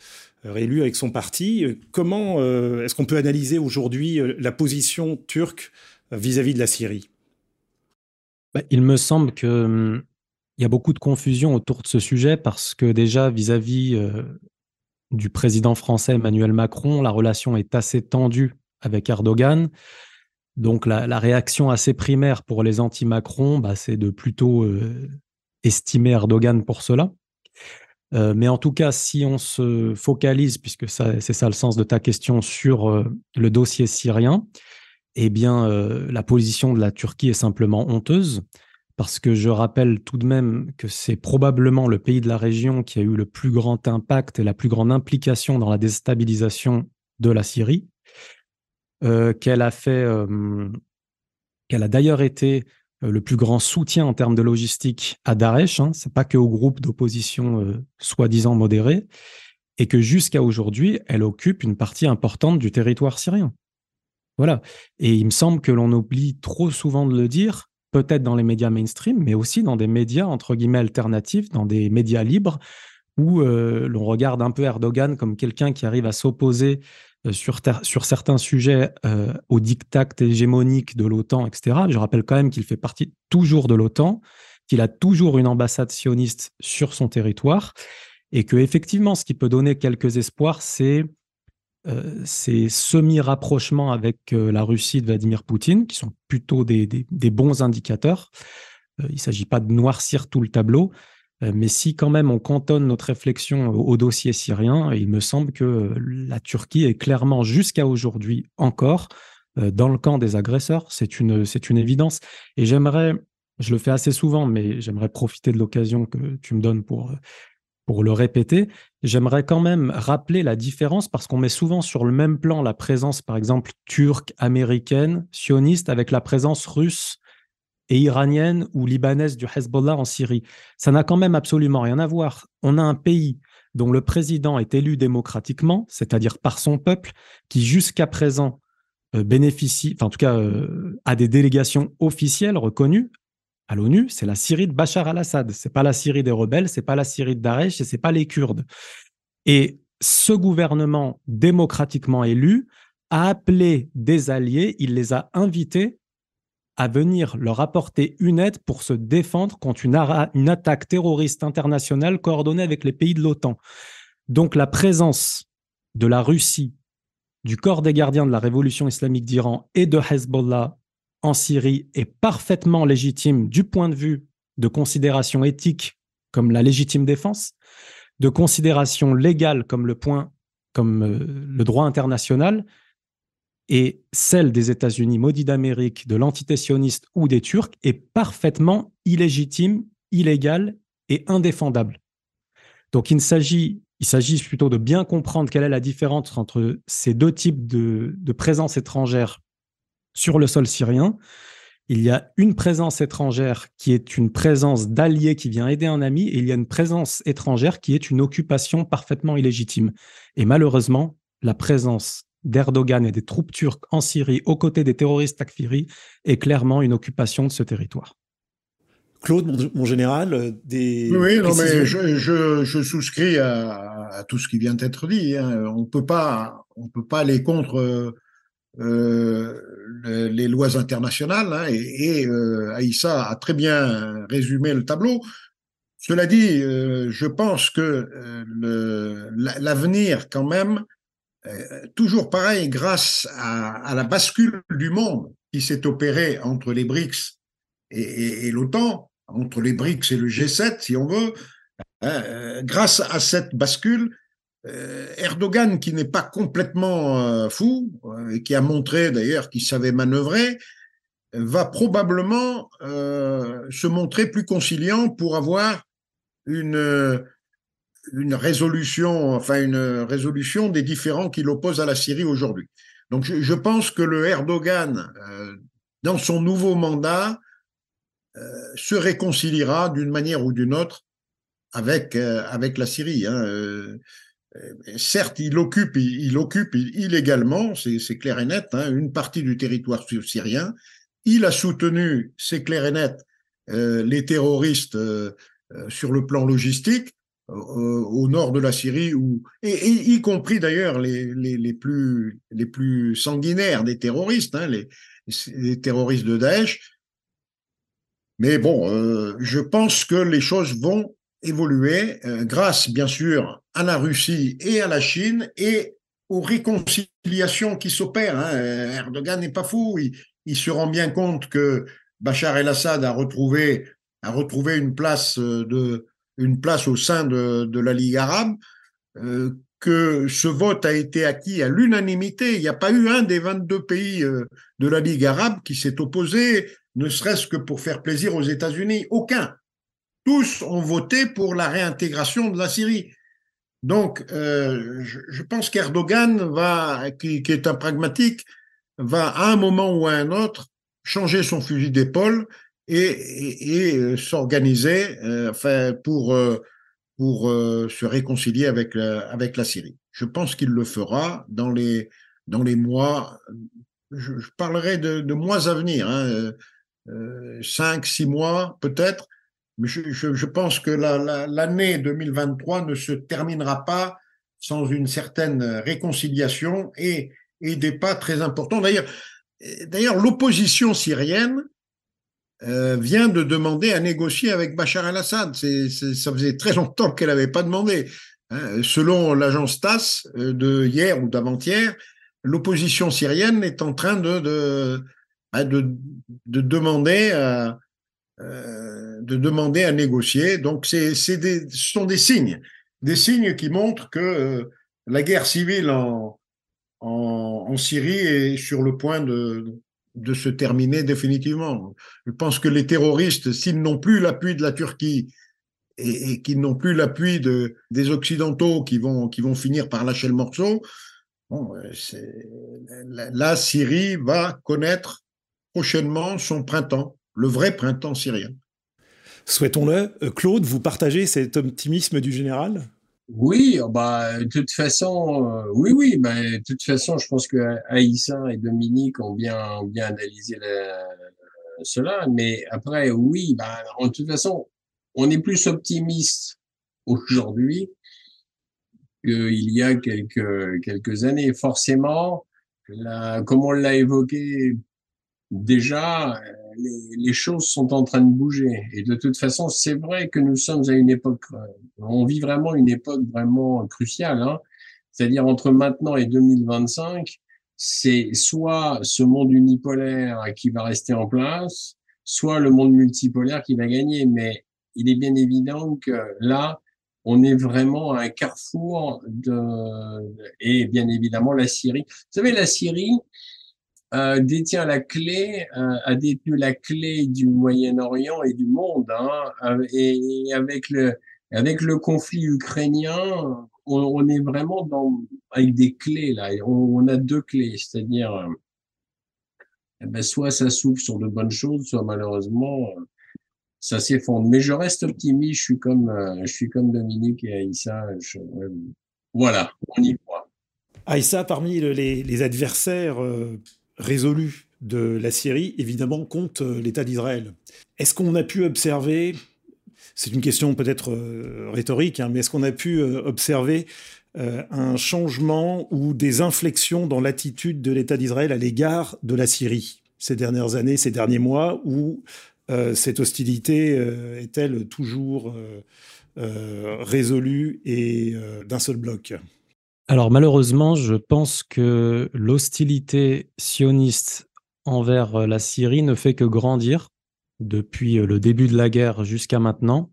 réélu avec son parti. Comment est-ce qu'on peut analyser aujourd'hui la position turque vis-à-vis -vis de la Syrie? Bah, Il me semble qu'il hum, y a beaucoup de confusion autour de ce sujet parce que déjà vis-à-vis -vis, du président français Emmanuel Macron, la relation est assez tendue avec Erdogan. Donc la, réaction assez primaire pour les anti-Macron, bah, c'est de plutôt estimer Erdogan pour cela. Euh, mais en tout cas, si on se focalise, puisque c'est ça le sens de ta question, sur euh, le dossier syrien, eh bien, euh, la position de la Turquie est simplement honteuse, parce que je rappelle tout de même que c'est probablement le pays de la région qui a eu le plus grand impact et la plus grande implication dans la déstabilisation de la Syrie, qu'elle a fait, qu'elle a d'ailleurs été le plus grand soutien en termes de logistique à Daesh. Hein, c'est pas que au groupe d'opposition euh, soi-disant modéré, et que jusqu'à aujourd'hui, elle occupe une partie importante du territoire syrien. Voilà. Et il me semble que l'on oublie trop souvent de le dire, peut-être dans les médias mainstream, mais aussi dans des médias, entre guillemets, alternatifs, dans des médias libres, où euh, l'on regarde un peu Erdogan comme quelqu'un qui arrive à s'opposer euh, sur, sur, certains sujets euh, au diktat hégémonique de l'OTAN, etc. Je rappelle quand même qu'il fait partie toujours de l'OTAN, qu'il a toujours une ambassade sioniste sur son territoire, et que effectivement, ce qui peut donner quelques espoirs, c'est euh, ces semi-rapprochements avec euh, la Russie de Vladimir Poutine, qui sont plutôt des, bons indicateurs. Euh, il ne s'agit pas de noircir tout le tableau, mais si quand même on cantonne notre réflexion au, dossier syrien, il me semble que la Turquie est clairement, jusqu'à aujourd'hui encore, dans le camp des agresseurs. C'est une, c'est une évidence. Et j'aimerais, je le fais assez souvent, mais j'aimerais profiter de l'occasion que tu me donnes pour pour le répéter, j'aimerais quand même rappeler la différence parce qu'on met souvent sur le même plan la présence, par exemple, turque, américaine, sioniste, avec la présence russe et iranienne ou libanaise du Hezbollah en Syrie. Ça n'a quand même absolument rien à voir. On a un pays dont le président est élu démocratiquement, c'est-à-dire par son peuple, qui jusqu'à présent euh, bénéficie, en tout cas euh, a des délégations officielles reconnues, à l'ONU, c'est la Syrie de Bachar al-Assad. C'est pas la Syrie des rebelles, c'est pas la Syrie de Daesh et c'est pas les Kurdes. Et ce gouvernement démocratiquement élu a appelé des alliés, il les a invités à venir leur apporter une aide pour se défendre contre une, attaque terroriste internationale coordonnée avec les pays de l'OTAN. Donc la présence de la Russie, du corps des gardiens de la révolution islamique d'Iran et de Hezbollah en Syrie est parfaitement légitime du point de vue de considération éthique comme la légitime défense, de considération légale comme le point, comme euh, le droit international, et celle des États-Unis, maudits d'Amérique, de l'entité sioniste ou des Turcs est parfaitement illégitime, illégale et indéfendable. Donc il s'agit, s'agit plutôt de bien comprendre quelle est la différence entre ces deux types de, de présence étrangère sur le sol syrien. Il y a une présence étrangère qui est une présence d'alliés qui vient aider un ami, et il y a une présence étrangère qui est une occupation parfaitement illégitime. Et malheureusement, la présence d'Erdogan et des troupes turques en Syrie aux côtés des terroristes takfiri est clairement une occupation de ce territoire. Claude, mon, général, euh, des. Oui, non, mais je, souscris à, tout ce qui vient d'être dit. Hein. On peut pas, on peut pas aller contre euh, euh, les lois internationales, hein, et, et euh, Aïssa a très bien résumé le tableau. Cela dit, euh, je pense que l'avenir, quand même, toujours pareil, grâce à, la bascule du monde qui s'est opérée entre les BRICS et, l'OTAN, entre les BRICS et le G7, si on veut, hein, grâce à cette bascule, euh, Erdogan, qui n'est pas complètement euh, fou, euh, et qui a montré d'ailleurs qu'il savait manœuvrer, va probablement se montrer plus conciliant pour avoir une, une résolution, enfin une résolution des différends qu'il oppose à la Syrie aujourd'hui. Donc je, pense que le Erdogan, dans son nouveau mandat, se réconciliera d'une manière ou d'une autre avec avec la Syrie. Hein. Euh, certes, il occupe, il, occupe illégalement, c'est clair et net, hein, une partie du territoire syrien. Il a soutenu, c'est clair et net, euh, les terroristes euh, sur le plan logistique au nord de la Syrie, et, y compris d'ailleurs les, les, plus, les plus sanguinaires des terroristes, hein, les, les, terroristes de Daesh. Mais bon, je pense que les choses vont évoluer euh, grâce, bien sûr, à la Russie et à la Chine et aux réconciliations qui s'opèrent. Hein. Euh, Erdogan n'est pas fou, il, se rend bien compte que Bachar el-Assad a retrouvé, a retrouvé une, place euh, de, une place au sein de, de la Ligue arabe, que ce vote a été acquis à l'unanimité. Il n'y a pas eu un des 22 pays de la Ligue arabe qui s'est opposé, ne serait-ce que pour faire plaisir aux États-Unis. Aucun tous ont voté pour la réintégration de la Syrie. Donc, euh, je, pense qu'Erdogan va, qui, est un pragmatique, va à un moment ou à un autre changer son fusil d'épaule et, euh, s'organiser, euh, enfin, pour pour se réconcilier avec la, avec la Syrie. Je pense qu'il le fera dans les dans les mois je, parlerai de, mois à venir, hein, cinq, six mois peut-être, mais je, pense que l'année 2023 ne se terminera pas sans une certaine réconciliation et, et des pas très importants. D'ailleurs, d'ailleurs l'opposition syrienne euh, vient de demander à négocier avec Bachar el-Assad. ça faisait très longtemps qu'elle n'avait pas demandé. Hein. Selon l'agence TASS euh, de hier ou d'avant-hier, l'opposition syrienne est en train de, à, euh, de demander à négocier. Donc, ce sont des signes, des signes qui montrent que la guerre civile en, Syrie est sur le point de, de se terminer définitivement. Je pense que les terroristes, s'ils n'ont plus l'appui de la Turquie et, qu'ils n'ont plus l'appui de, des Occidentaux qui vont, finir par lâcher le morceau, la, la Syrie va connaître prochainement son printemps le vrai printemps syrien. Souhaitons-le. Euh, Claude, vous partagez cet optimisme du général? Oui, oh, bah, de toute façon, euh, oui, oui, bah, de toute façon, je pense que Aïssa et Dominique ont bien, bien analysé cela, mais après, oui, bah, en toute façon, on est plus optimiste aujourd'hui qu'il y a quelques, quelques années. Forcément, comme on l'a évoqué déjà, les, choses sont en train de bouger. Et de toute façon, c'est vrai que nous sommes à une époque, euh, on vit vraiment une époque vraiment cruciale. Hein. C'est-à-dire entre maintenant et 2025, c'est soit ce monde unipolaire qui va rester en place, soit le monde multipolaire qui va gagner. Mais il est bien évident que là, on est vraiment à un carrefour de, et bien évidemment la Syrie. Vous savez, la Syrie, euh, détient la clé, euh, a détenu la clé du Moyen-Orient et du monde. Hein, et, avec le avec le conflit ukrainien, on, est vraiment dans avec des clés là. On, a deux clés, c'est-à-dire eh ben, soit ça s'ouvre sur de bonnes choses, soit malheureusement ça s'effondre. Mais je reste optimiste. Je suis comme euh, je suis comme Dominique et Aïssa. voilà, on y croit. Aïssa, parmi les, les adversaires résolu de la Syrie, évidemment, compte euh, l'État d'Israël. Est-ce qu'on a pu observer, c'est une question peut-être euh, rhétorique, hein, mais est-ce qu'on a pu euh, observer un changement ou des inflexions dans l'attitude de l'État d'Israël à l'égard de la Syrie ces dernières années, ces derniers mois, où cette hostilité est-elle toujours résolue et d'un seul bloc? Alors malheureusement, je pense que l'hostilité sioniste envers euh, la Syrie ne fait que grandir depuis euh, le début de la guerre jusqu'à maintenant.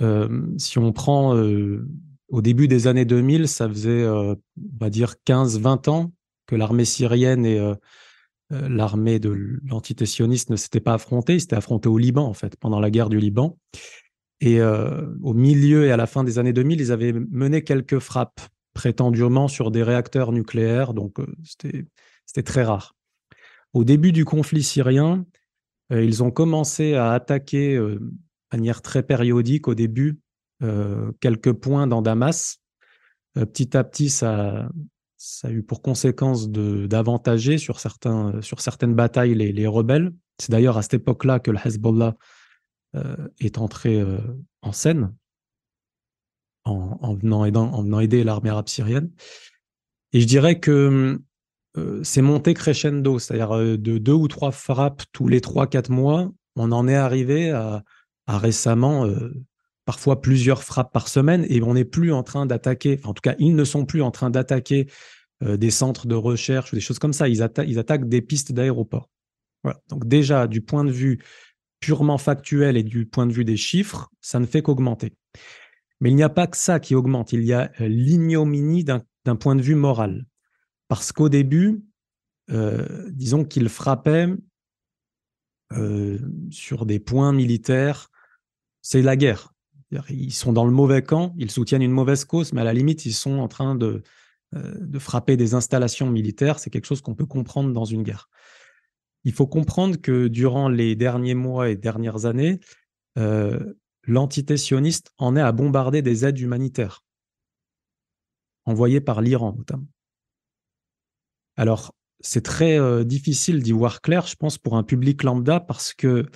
Euh, si on prend au début des années 2000, ça faisait, on va dire, 15-20 ans que l'armée syrienne et l'armée de l'entité sioniste ne s'étaient pas affrontées. Ils s'étaient affrontés au Liban, en fait, pendant la guerre du Liban. Et au milieu et à la fin des années 2000, ils avaient mené quelques frappes prétendument sur des réacteurs nucléaires, donc euh, c'était très rare. Au début du conflit syrien, euh, ils ont commencé à attaquer euh, de manière très périodique au début quelques points dans Damas. petit à petit, ça, ça a eu pour conséquence d'avantager sur, sur certaines batailles les, les rebelles. C'est d'ailleurs à cette époque-là que le Hezbollah est entré en scène en, venant, aider l'armée arabe syrienne. Et je dirais que euh, c'est monté crescendo, c'est-à-dire euh, de deux ou trois frappes tous les trois, quatre mois, on en est arrivé à, récemment euh, parfois plusieurs frappes par semaine et on n'est plus en train d'attaquer, en tout cas, ils ne sont plus en train d'attaquer des centres de recherche ou des choses comme ça. Ils, attaquent des pistes d'aéroport. Voilà. Donc, déjà, du point de vue purement factuel et du point de vue des chiffres, ça ne fait qu'augmenter. Mais il n'y a pas que ça qui augmente, il y a euh, l'ignominie d'un point de vue moral. Parce qu'au début, euh, disons qu'ils frappaient euh, sur des points militaires, c'est la guerre. Ils sont dans le mauvais camp, ils soutiennent une mauvaise cause, mais à la limite, ils sont en train de, de frapper des installations militaires. C'est quelque chose qu'on peut comprendre dans une guerre. Il faut comprendre que durant les derniers mois et dernières années, l'entité sioniste en est à bombarder des aides humanitaires, envoyées par l'Iran notamment. Alors, c'est très euh, difficile d'y voir clair, je pense, pour un public lambda, parce que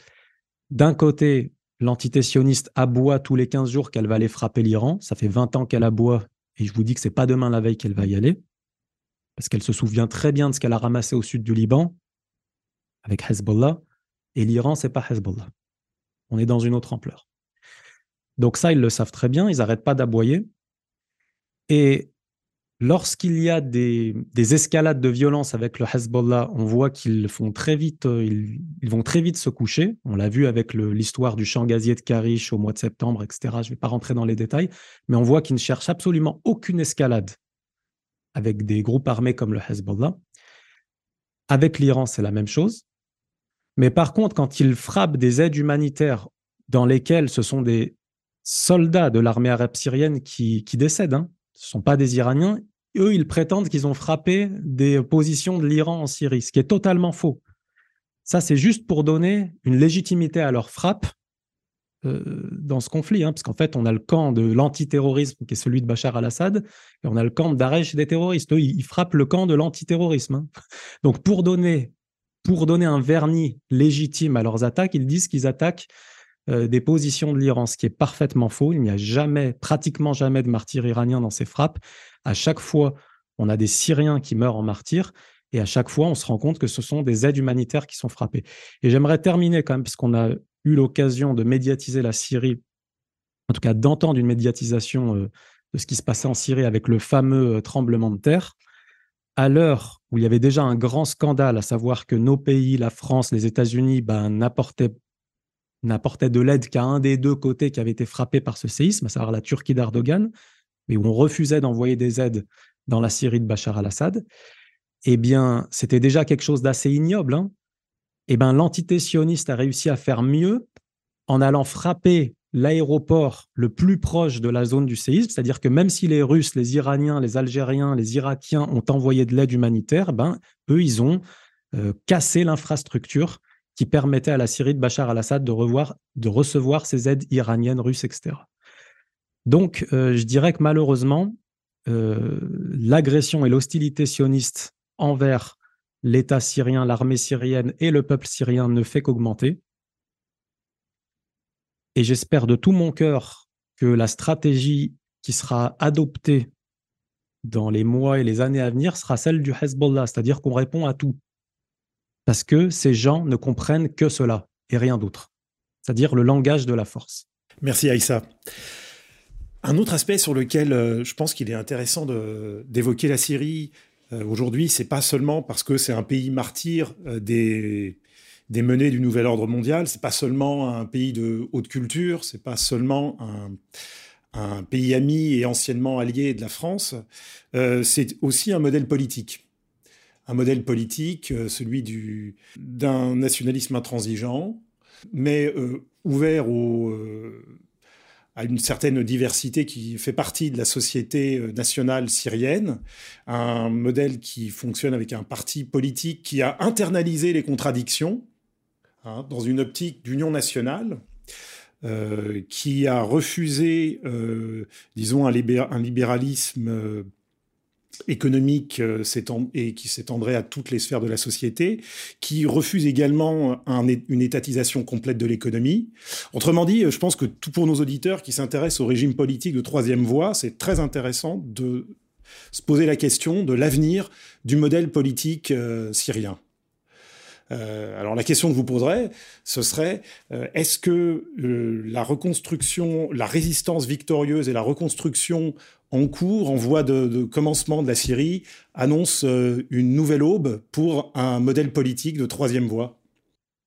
d'un côté, l'entité sioniste aboie tous les 15 jours qu'elle va aller frapper l'Iran. Ça fait 20 ans qu'elle aboie, et je vous dis que c'est pas demain la veille qu'elle va y aller, parce qu'elle se souvient très bien de ce qu'elle a ramassé au sud du Liban avec Hezbollah, et l'Iran, c'est pas Hezbollah. On est dans une autre ampleur. Donc ça, ils le savent très bien, ils n'arrêtent pas d'aboyer. Et lorsqu'il y a des, escalades de violence avec le Hezbollah, on voit qu'ils font très vite, euh, ils, vont très vite se coucher. On l'a vu avec l'histoire du champ gazier de Karish au mois de septembre, etc. Je ne vais pas rentrer dans les détails, mais on voit qu'ils ne cherchent absolument aucune escalade avec des groupes armés comme le Hezbollah. Avec l'Iran, c'est la même chose. Mais par contre, quand ils frappent des aides humanitaires dans lesquelles ce sont des soldats de l'armée arabe syrienne qui, décèdent, hein, ce ne sont pas des Iraniens, eux, ils prétendent qu'ils ont frappé des positions de l'Iran en Syrie, ce qui est totalement faux. Ça, c'est juste pour donner une légitimité à leur frappe euh, dans ce conflit, hein, parce qu'en fait, on a le camp de l'antiterrorisme qui est celui de Bachar al-Assad, et on a le camp d'Aresh des terroristes. Eux, ils, frappent le camp de l'antiterrorisme. Hein. Donc, pour donner, pour donner un vernis légitime à leurs attaques, ils disent qu'ils attaquent euh, des positions de l'Iran, ce qui est parfaitement faux. Il n'y a jamais, pratiquement jamais de martyrs iraniens dans ces frappes. À chaque fois, on a des Syriens qui meurent en martyrs. Et à chaque fois, on se rend compte que ce sont des aides humanitaires qui sont frappées. Et j'aimerais terminer quand même, puisqu'on a eu l'occasion de médiatiser la Syrie, en tout cas d'entendre une médiatisation euh, de ce qui se passait en Syrie avec le fameux euh, tremblement de terre. À l'heure où il y avait déjà un grand scandale, à savoir que nos pays, la France, les États-Unis, ben, n'apportaient n'apportait de l'aide qu'à un des deux côtés qui avait été frappé par ce séisme, à savoir la Turquie d'Erdogan, mais où on refusait d'envoyer des aides dans la Syrie de Bachar al-Assad, eh bien, c'était déjà quelque chose d'assez ignoble. Hein. eh bien, l'entité sioniste a réussi à faire mieux en allant frapper l'aéroport le plus proche de la zone du séisme, c'est-à-dire que même si les Russes, les Iraniens, les Algériens, les Irakiens ont envoyé de l'aide humanitaire, ben, eux, ils ont euh, cassé l'infrastructure qui permettait à la Syrie de Bachar al-Assad de, recevoir ces aides iraniennes, russes, etc. Donc, euh, je dirais que malheureusement, euh, l'agression et l'hostilité sioniste envers l'État syrien, l'armée syrienne et le peuple syrien ne fait qu'augmenter. Et j'espère de tout mon cœur que la stratégie qui sera adoptée dans les mois et les années à venir sera celle du Hezbollah, c'est-à-dire qu'on répond à tout parce que ces gens ne comprennent que cela et rien d'autre, c'est-à-dire le langage de la force. Merci Aïssa. Un autre aspect sur lequel euh, je pense qu'il est intéressant d'évoquer la Syrie euh, aujourd'hui, c'est pas seulement parce que c'est un pays martyr euh, des, menées du nouvel ordre mondial, c'est pas seulement un pays de haute culture, c'est pas seulement un, un, pays ami et anciennement allié de la France, c'est aussi un modèle politique un modèle politique, euh, celui du, d'un nationalisme intransigeant, mais euh, ouvert euh, à une certaine diversité qui fait partie de la société nationale syrienne, un modèle qui fonctionne avec un parti politique qui a internalisé les contradictions hein, dans une optique d'union nationale. qui a refusé, disons, un, un libéralisme économique euh, et qui s'étendrait à toutes les sphères de la société, qui refuse également une étatisation complète de l'économie. Autrement dit, je pense que tout pour nos auditeurs qui s'intéressent au régime politique de troisième voie, c'est très intéressant de se poser la question de l'avenir du modèle politique euh, syrien. Euh, alors la question que vous poserai, ce serait est-ce que la reconstruction, la résistance victorieuse et la reconstruction en cours, en voie de, commencement de la Syrie, annonce euh, une nouvelle aube pour un modèle politique de troisième voie?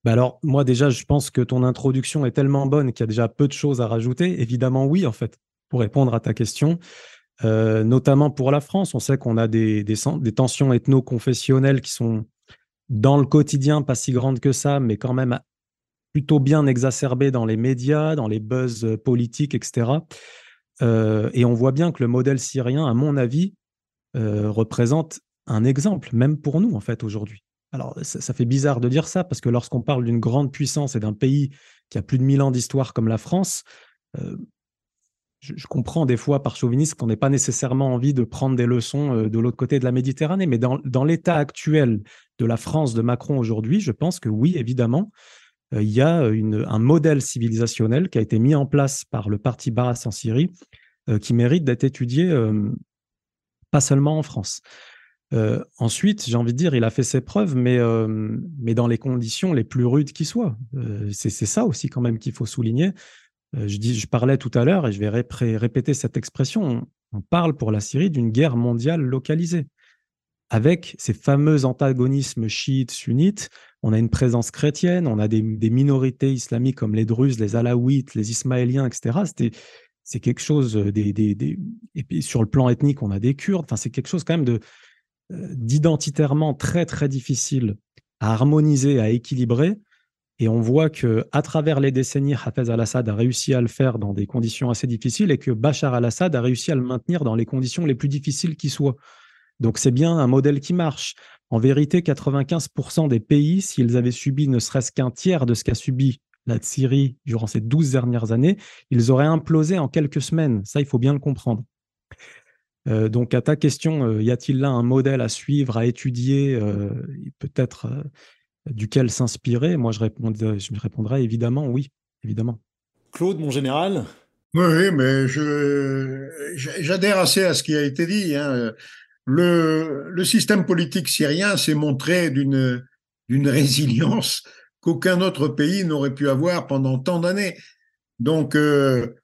Bah alors, moi déjà, je pense que ton introduction est tellement bonne qu'il y a déjà peu de choses à rajouter. Évidemment, oui, en fait, pour répondre à ta question. Euh, notamment pour la France, on sait qu'on a des, des tensions ethno-confessionnelles qui sont dans le quotidien pas si grandes que ça, mais quand même plutôt bien exacerbées dans les médias, dans les buzz politiques, etc. Euh, et on voit bien que le modèle syrien, à mon avis, euh, représente un exemple, même pour nous, en fait, aujourd'hui. Alors, ça, fait bizarre de dire ça, parce que lorsqu'on parle d'une grande puissance et d'un pays qui a plus de 1000 ans d'histoire comme la France, euh, je, comprends des fois par chauvinisme qu'on n'ait pas nécessairement envie de prendre des leçons euh, de l'autre côté de la Méditerranée, mais dans, l'état actuel de la France de Macron aujourd'hui, je pense que oui, évidemment, euh, il y a un modèle civilisationnel qui a été mis en place par le parti Baas en Syrie euh, qui mérite d'être étudié pas seulement en France. ensuite, j'ai envie de dire, il a fait ses preuves, mais dans les conditions les plus rudes qui soient. c'est ça aussi quand même qu'il faut souligner. Euh, je, dis, je parlais tout à l'heure, et je vais répéter cette expression, on, parle pour la Syrie d'une guerre mondiale localisée. Avec ces fameux antagonismes chiites, sunnites, on a une présence chrétienne, on a des, minorités islamiques comme les Druzes, les Alaouites, les Ismaéliens, etc. C'est quelque chose, euh, et puis sur le plan ethnique, on a des Kurdes. Enfin, c'est quelque chose quand même euh, d'identitairement très très difficile à harmoniser, à équilibrer. Et on voit que à travers les décennies, Hafez al-Assad a réussi à le faire dans des conditions assez difficiles et que Bachar al-Assad a réussi à le maintenir dans les conditions les plus difficiles qui soient. Donc c'est bien un modèle qui marche. En vérité, 95% des pays, s'ils avaient subi ne serait-ce qu'un tiers de ce qu'a subi la Syrie durant ces 12 dernières années, ils auraient implosé en quelques semaines. Ça, il faut bien le comprendre. Euh, donc, à ta question, euh, y a-t-il là un modèle à suivre, à étudier euh, Peut-être duquel s'inspirer Moi, je, je répondrais évidemment oui, évidemment. Claude, mon général? Oui, mais j'adhère assez à ce qui a été dit. Hein. Le, le, système politique syrien s'est montré d'une résilience qu'aucun autre pays n'aurait pu avoir pendant tant d'années. Donc, euh,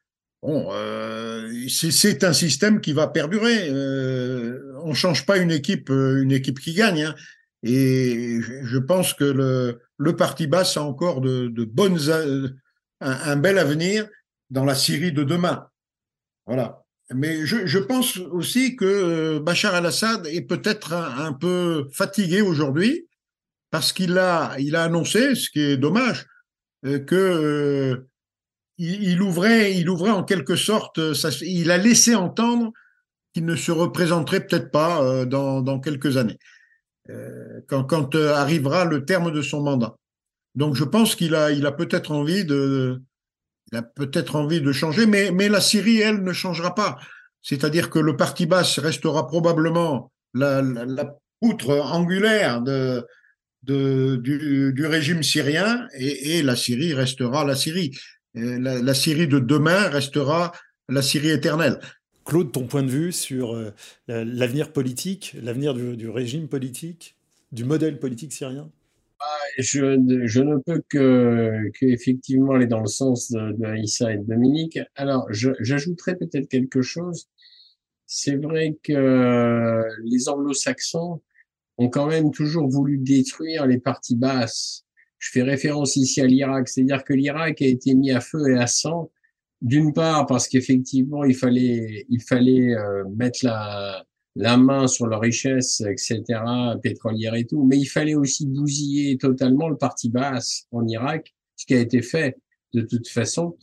bon, euh, c'est un système qui va perdurer. Euh, on change pas une équipe, une équipe qui gagne. Hein. Et je pense que le, parti basse a encore de, bonnes, un, bel avenir dans la Syrie de demain. Voilà. Mais je, pense aussi que euh, Bachar al-Assad est peut-être un, peu fatigué aujourd'hui parce qu'il a, il a annoncé, ce qui est dommage, euh, que euh, il, ouvrait, il ouvrait en quelque sorte, il a laissé entendre qu'il ne se représenterait peut-être pas dans quelques années. Euh, quand, euh, arrivera le terme de son mandat. Donc je pense qu'il a, peut-être envie de, changer, mais, la Syrie, elle, ne changera pas. C'est-à-dire que le parti basse restera probablement la, poutre angulaire du, régime syrien et, la Syrie restera la Syrie. La, la, Syrie de demain restera la Syrie éternelle. Claude, ton point de vue sur euh, l'avenir politique, l'avenir du, régime politique, du modèle politique syrien? Ah, je, ne peux que, effectivement aller dans le sens de, de et de Dominique. Alors, j'ajouterais peut-être quelque chose. C'est vrai que les anglo-saxons ont quand même toujours voulu détruire les parties basses. Je fais référence ici à l'Irak, c'est-à-dire que l'Irak a été mis à feu et à sang d'une part parce qu'effectivement il fallait il fallait euh, mettre la la main sur la richesse, etc., pétrolière et tout, mais il fallait aussi bousiller totalement le parti basse en Irak, ce qui a été fait de toute façon.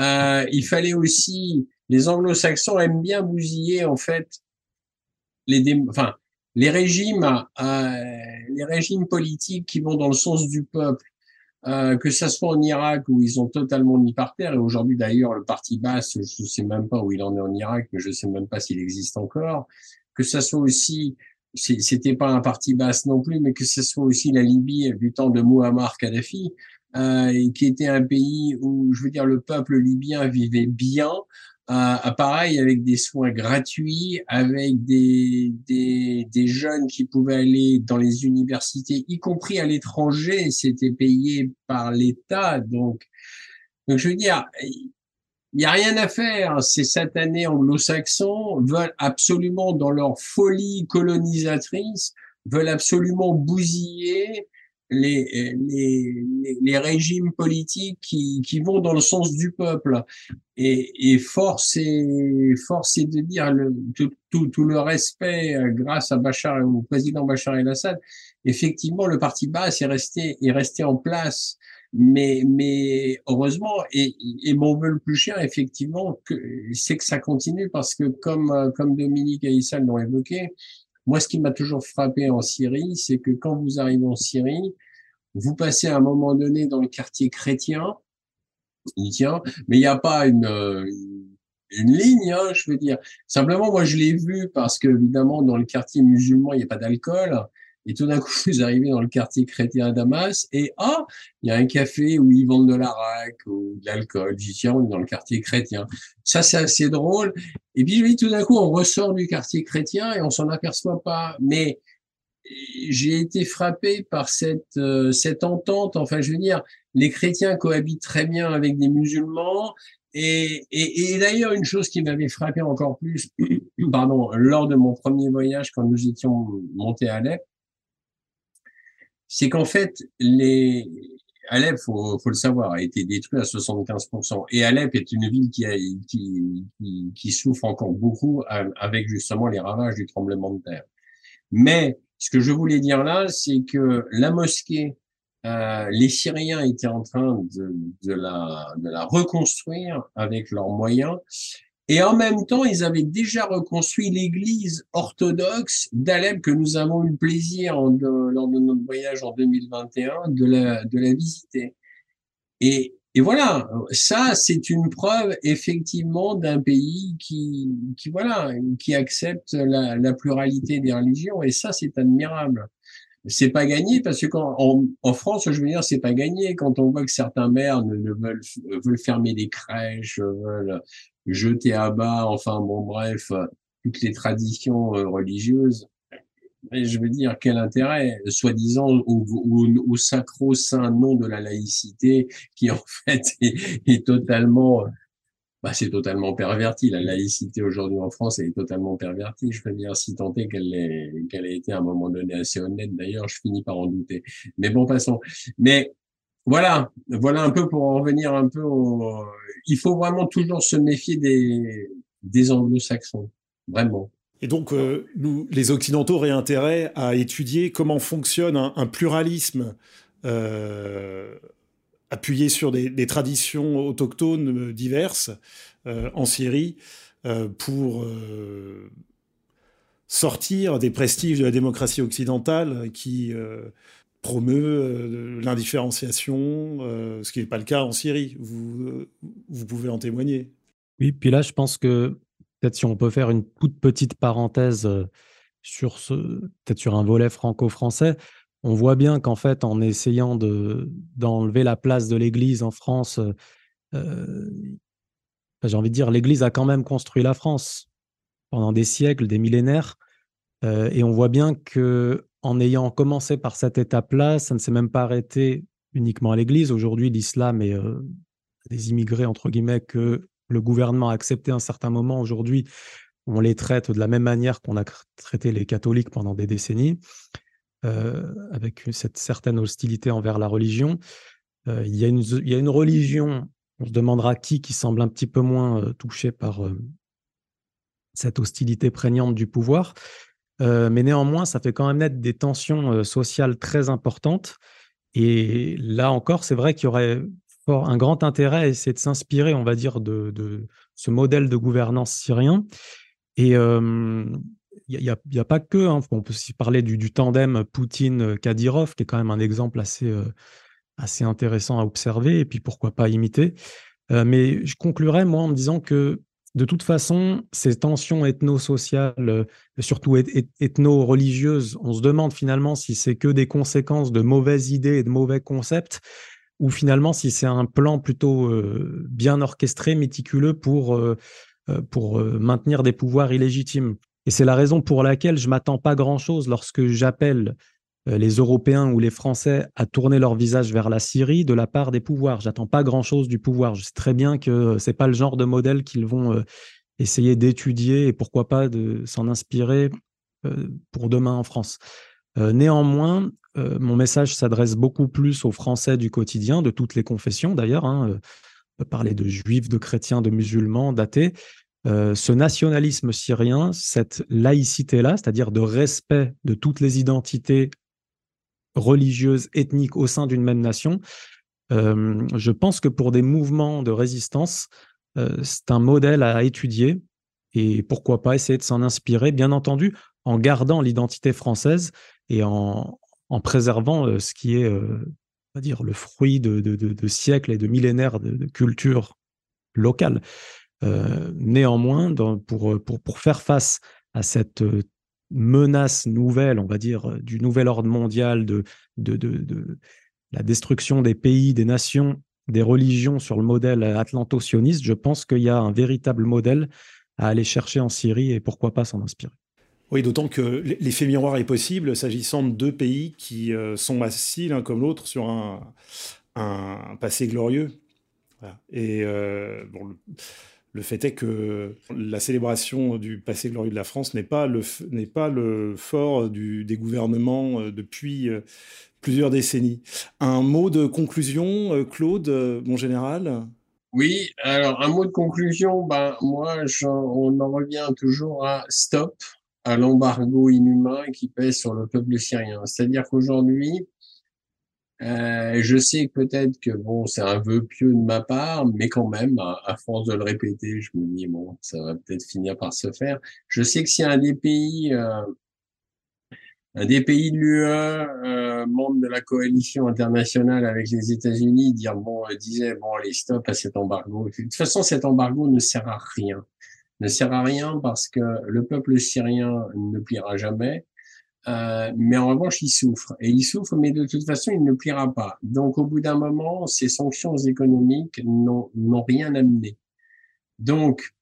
Euh, il fallait aussi, les anglo-saxons aiment bien bousiller en fait les, enfin, les régimes, euh, les régimes politiques qui vont dans le sens du peuple euh, que ça soit en Irak où ils ont totalement mis par terre, et aujourd'hui d'ailleurs le parti basse, je ne sais même pas où il en est en Irak, mais je ne sais même pas s'il existe encore, que ça soit aussi, c'était pas un parti basse non plus, mais que ce soit aussi la Libye du temps de Muammar Kadhafi, euh, qui était un pays où, je veux dire, le peuple libyen vivait bien, pareil avec des soins gratuits, avec des, des, des, jeunes qui pouvaient aller dans les universités, y compris à l'étranger, c'était payé par l'État. Donc, donc, je veux dire, il n'y a rien à faire. Ces satanés anglo-saxons veulent absolument, dans leur folie colonisatrice, veulent absolument bousiller les, les, les, régimes politiques qui, qui vont dans le sens du peuple. Et, et force, est, force est de dire le, tout, tout, tout, le respect euh, grâce à Bachar, au président Bachar el-Assad, effectivement, le parti basse est resté, est resté en place. Mais, mais heureusement, et, et mon vœu le plus cher, effectivement, c'est que ça continue parce que comme, euh, comme Dominique et Issal l'ont évoqué, moi, ce qui m'a toujours frappé en Syrie, c'est que quand vous arrivez en Syrie, vous passez à un moment donné dans le quartier chrétien, mais il n'y a pas une, une ligne, hein, je veux dire. Simplement, moi, je l'ai vu parce que, évidemment, dans le quartier musulman, il n'y a pas d'alcool. Et tout d'un coup, vous arrivez dans le quartier chrétien à Damas et ah, il y a un café où ils vendent de l'arac ou de l'alcool. J'y tiens, on est dans le quartier chrétien. Ça, c'est assez drôle. Et puis, je dis, tout d'un coup, on ressort du quartier chrétien et on s'en aperçoit pas. Mais j'ai été frappé par cette, euh, cette entente. Enfin, je veux dire, les chrétiens cohabitent très bien avec des musulmans. Et, et, et d'ailleurs, une chose qui m'avait frappé encore plus, pardon, lors de mon premier voyage, quand nous étions montés à Alep, c'est qu'en fait, les Alep, faut, faut le savoir, a été détruit à 75%. Et Alep est une ville qui, qui, qui souffre encore beaucoup avec justement les ravages du tremblement de terre. Mais ce que je voulais dire là, c'est que la mosquée, euh, les Syriens étaient en train de, de, la, de la reconstruire avec leurs moyens. Et en même temps, ils avaient déjà reconstruit l'église orthodoxe d'Alep que nous avons eu le plaisir lors de notre voyage en 2021 de la, de la visiter. Et, et voilà, ça, c'est une preuve effectivement d'un pays qui, qui, voilà, qui accepte la, pluralité des religions. Et ça, c'est admirable c'est pas gagné parce que en, en, France, je veux dire, c'est pas gagné quand on voit que certains maires ne, veulent, veulent fermer des crèches, veulent jeter à bas, enfin bon bref, toutes les traditions euh, religieuses. Mais je veux dire, quel intérêt, soi-disant, au, sacro-saint nom de la laïcité, qui en fait est, totalement bah, c'est totalement perverti. La laïcité aujourd'hui en France est totalement pervertie. Je veux dire, si tant est qu'elle qu'elle ait été à un moment donné assez honnête, d'ailleurs, je finis par en douter. Mais bon, passons. Mais voilà, voilà un peu pour en revenir un peu au... Il faut vraiment toujours se méfier des, anglo-saxons. Vraiment. Et donc, euh, nous, les Occidentaux auraient intérêt à étudier comment fonctionne un, pluralisme euh, appuyé sur des, traditions autochtones diverses euh, en Syrie pour sortir des prestiges de la démocratie occidentale qui promeut l'indifférenciation, ce qui n'est pas le cas en Syrie. Vous, vous pouvez en témoigner. Oui, puis là, je pense que peut-être si on peut faire une toute petite parenthèse sur ce, peut-être sur un volet franco-français, on voit bien qu'en fait, en essayant de, d'enlever la place de l'Église en France, euh, euh, j'ai envie de dire, l'Église a quand même construit la France pendant des siècles, des millénaires, euh, et on voit bien que en ayant commencé par cette étape-là, ça ne s'est même pas arrêté uniquement à l'Église. Aujourd'hui, l'islam et des immigrés entre guillemets que le gouvernement a accepté à un certain moment. Aujourd'hui, on les traite de la même manière qu'on a traité les catholiques pendant des décennies. Euh, avec cette certaine hostilité envers la religion. Euh, il, y a une, il y a une religion, on se demandera qui, qui semble un petit peu moins euh, touchée par cette hostilité prégnante du pouvoir. Mais néanmoins, ça fait quand même naître des tensions sociales très importantes. Et là encore, c'est vrai qu'il y aurait un grand intérêt à essayer de s'inspirer, on va dire, de, ce modèle de gouvernance syrien. Et il n'y a, pas que, hein, on peut aussi parler du, tandem Poutine-Kadyrov, qui est quand même un exemple assez, euh, assez intéressant à observer, et puis pourquoi pas imiter. Euh, mais je conclurai, moi, en me disant que de toute façon, ces tensions ethno-sociales, euh, surtout ethno-religieuses, on se demande finalement si c'est que des conséquences de mauvaises idées et de mauvais concepts, ou finalement si c'est un plan plutôt bien orchestré, méticuleux pour, pour maintenir des pouvoirs illégitimes. Et c'est la raison pour laquelle je m'attends pas grand-chose lorsque j'appelle euh, les Européens ou les Français à tourner leur visage vers la Syrie de la part des pouvoirs. J'attends pas grand-chose du pouvoir. Je sais très bien que c'est pas le genre de modèle qu'ils vont euh, essayer d'étudier et pourquoi pas de s'en inspirer euh, pour demain en France. néanmoins, mon message s'adresse beaucoup plus aux Français du quotidien, de toutes les confessions d'ailleurs. Hein, parler de juifs, de chrétiens, de musulmans, d'athées, euh, ce nationalisme syrien, cette laïcité-là, c'est-à-dire de respect de toutes les identités religieuses, ethniques au sein d'une même nation, euh, je pense que pour des mouvements de résistance, euh, c'est un modèle à étudier et pourquoi pas essayer de s'en inspirer, bien entendu, en gardant l'identité française et en, préservant ce qui est, on va dire, le fruit de, siècles et de millénaires de, culture locale. néanmoins, pour, pour, faire face à cette menace nouvelle, on va dire, du nouvel ordre mondial, de, la destruction des pays, des nations, des religions sur le modèle atlanto-sioniste, je pense qu'il y a un véritable modèle à aller chercher en Syrie et pourquoi pas s'en inspirer. Oui, d'autant que l'effet miroir est possible s'agissant de deux pays qui euh, sont assis l'un comme l'autre sur un, passé glorieux. Et euh, bon, le, fait est que la célébration du passé glorieux de la France n'est pas le, n'est pas le fort du, des gouvernements euh, depuis plusieurs décennies. Un mot de conclusion, Claude, mon général? Oui, alors un mot de conclusion, ben, moi, on en revient toujours à stop à l'embargo inhumain qui pèse sur le peuple syrien. C'est-à-dire qu'aujourd'hui, euh, je sais peut-être que bon, c'est un vœu pieux de ma part, mais quand même, à, force de le répéter, je me dis bon, ça va peut-être finir par se faire. Je sais que si un des pays, euh, un des pays de l'UE, euh, membre de la coalition internationale avec les États-Unis, dire bon, euh, disait bon, allez stop à cet embargo. De toute façon, cet embargo ne sert à rien ne sert à rien parce que le peuple syrien ne pliera jamais. Euh, mais en revanche, il souffre. Et il souffre, mais de toute façon, il ne pliera pas. Donc, au bout d'un moment, ces sanctions économiques n'ont rien amené. Donc,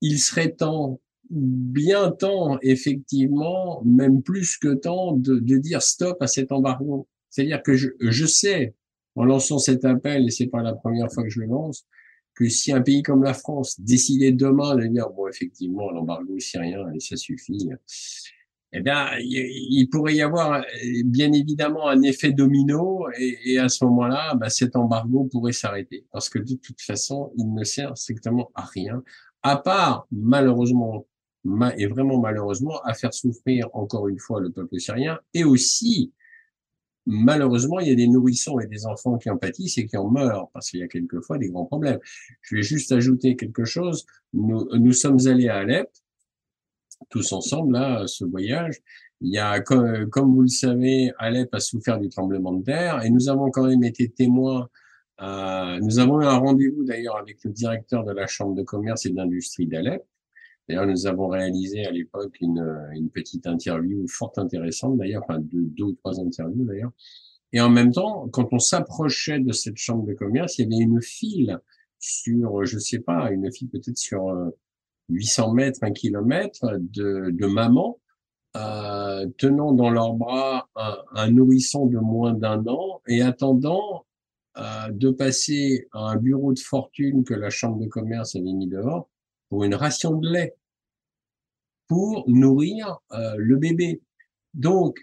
il serait temps, bien temps, effectivement, même plus que temps, de, de dire stop à cet embargo. C'est-à-dire que je, je sais, en lançant cet appel, et c'est pas la première fois que je le lance, que si un pays comme la France décidait demain de dire bon effectivement l'embargo syrien ça suffit, eh bien il, pourrait y avoir bien évidemment un effet domino et, et à ce moment-là, bah, cet embargo pourrait s'arrêter parce que de toute façon il ne sert strictement à rien, à part malheureusement et vraiment malheureusement à faire souffrir encore une fois le peuple syrien et aussi malheureusement, il y a des nourrissons et des enfants qui en pâtissent et qui en meurent, parce qu'il y a quelquefois des grands problèmes. Je vais juste ajouter quelque chose. Nous, nous sommes allés à Alep, tous ensemble, là, ce voyage. Il y a, comme, comme vous le savez, Alep a souffert du tremblement de terre et nous avons quand même été témoins euh, nous avons eu un rendez-vous d'ailleurs avec le directeur de la Chambre de commerce et d'industrie d'Alep D'ailleurs, nous avons réalisé à l'époque une, une, petite interview fort intéressante, d'ailleurs, enfin deux, ou trois interviews d'ailleurs. Et en même temps, quand on s'approchait de cette chambre de commerce, il y avait une file sur, je sais pas, une file peut-être sur 800 euh, mètres, un kilomètre de, mamans euh, tenant dans leurs bras un, nourrisson de moins d'un an et attendant euh, de passer à un bureau de fortune que la chambre de commerce avait mis dehors pour une ration de lait pour nourrir euh, le bébé. Donc,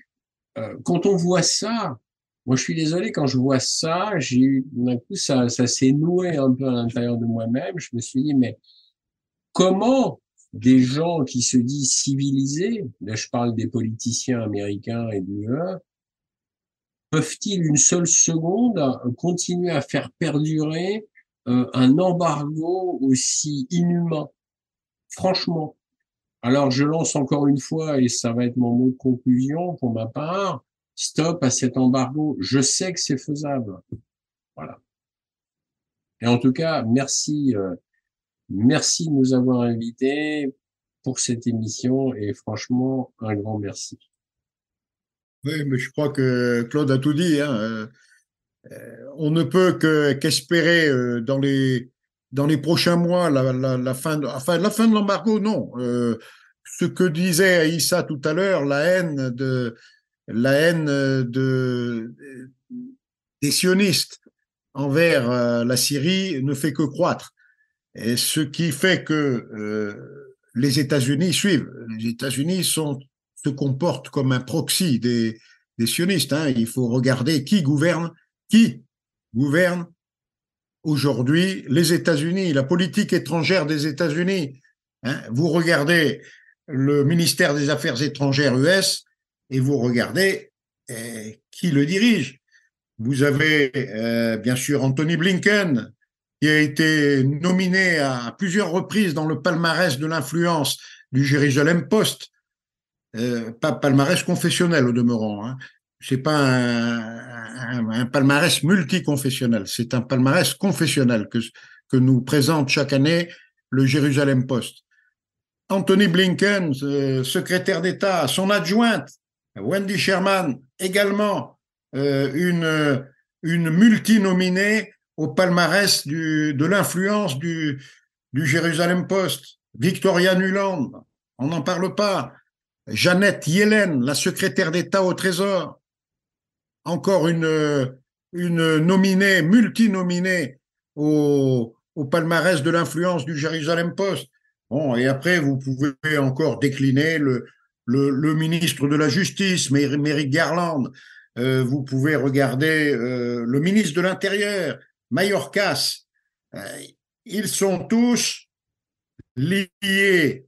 quand on voit ça, moi je suis désolé, quand je vois ça, j'ai d'un coup ça, ça s'est noué un peu à l'intérieur de moi-même. Je me suis dit, mais comment des gens qui se disent civilisés, là je parle des politiciens américains et de l'UE, peuvent-ils une seule seconde continuer à faire perdurer euh, un embargo aussi inhumain? Franchement, alors, je lance encore une fois, et ça va être mon mot de conclusion pour ma part, stop à cet embargo. Je sais que c'est faisable. Voilà. Et en tout cas, merci, euh, merci de nous avoir invités pour cette émission et franchement, un grand merci. Oui, mais je crois que Claude a tout dit. Hein. Euh, euh, on ne peut qu'espérer dans les dans les prochains mois, la, fin, de, la fin de l'embargo, non. Euh, ce que disait Aïssa tout à l'heure, la haine de la haine de des sionistes envers euh, la Syrie ne fait que croître. Et ce qui fait que euh, les États-Unis suivent. Les États-Unis se comportent comme un proxy des, des sionistes. Hein. Il faut regarder qui gouverne, qui gouverne aujourd'hui les États-Unis, la politique étrangère des États-Unis. Hein, vous regardez le ministère des Affaires étrangères US et vous regardez eh, qui le dirige. Vous avez euh, bien sûr Anthony Blinken, qui a été nominé à plusieurs reprises dans le palmarès de l'influence du Jérusalem Post, euh, pas palmarès confessionnel au demeurant. Hein. C'est pas un, un, palmarès multiconfessionnel. C'est un palmarès confessionnel que, que nous présente chaque année le Jérusalem Post. Anthony Blinken, secrétaire d'État, son adjointe, Wendy Sherman, également euh, une, une multinominée au palmarès de l'influence du, du Jérusalem Post. Victoria Nuland, on n'en parle pas. Jeannette Yellen, la secrétaire d'État au Trésor. Encore une, une nominée, multinominée au, au palmarès de l'influence du Jérusalem Post. Bon, et après, vous pouvez encore décliner le, le, le ministre de la Justice, Merrick Garland. Euh, vous pouvez regarder euh, le ministre de l'Intérieur, Mayorkas. Euh, ils sont tous liés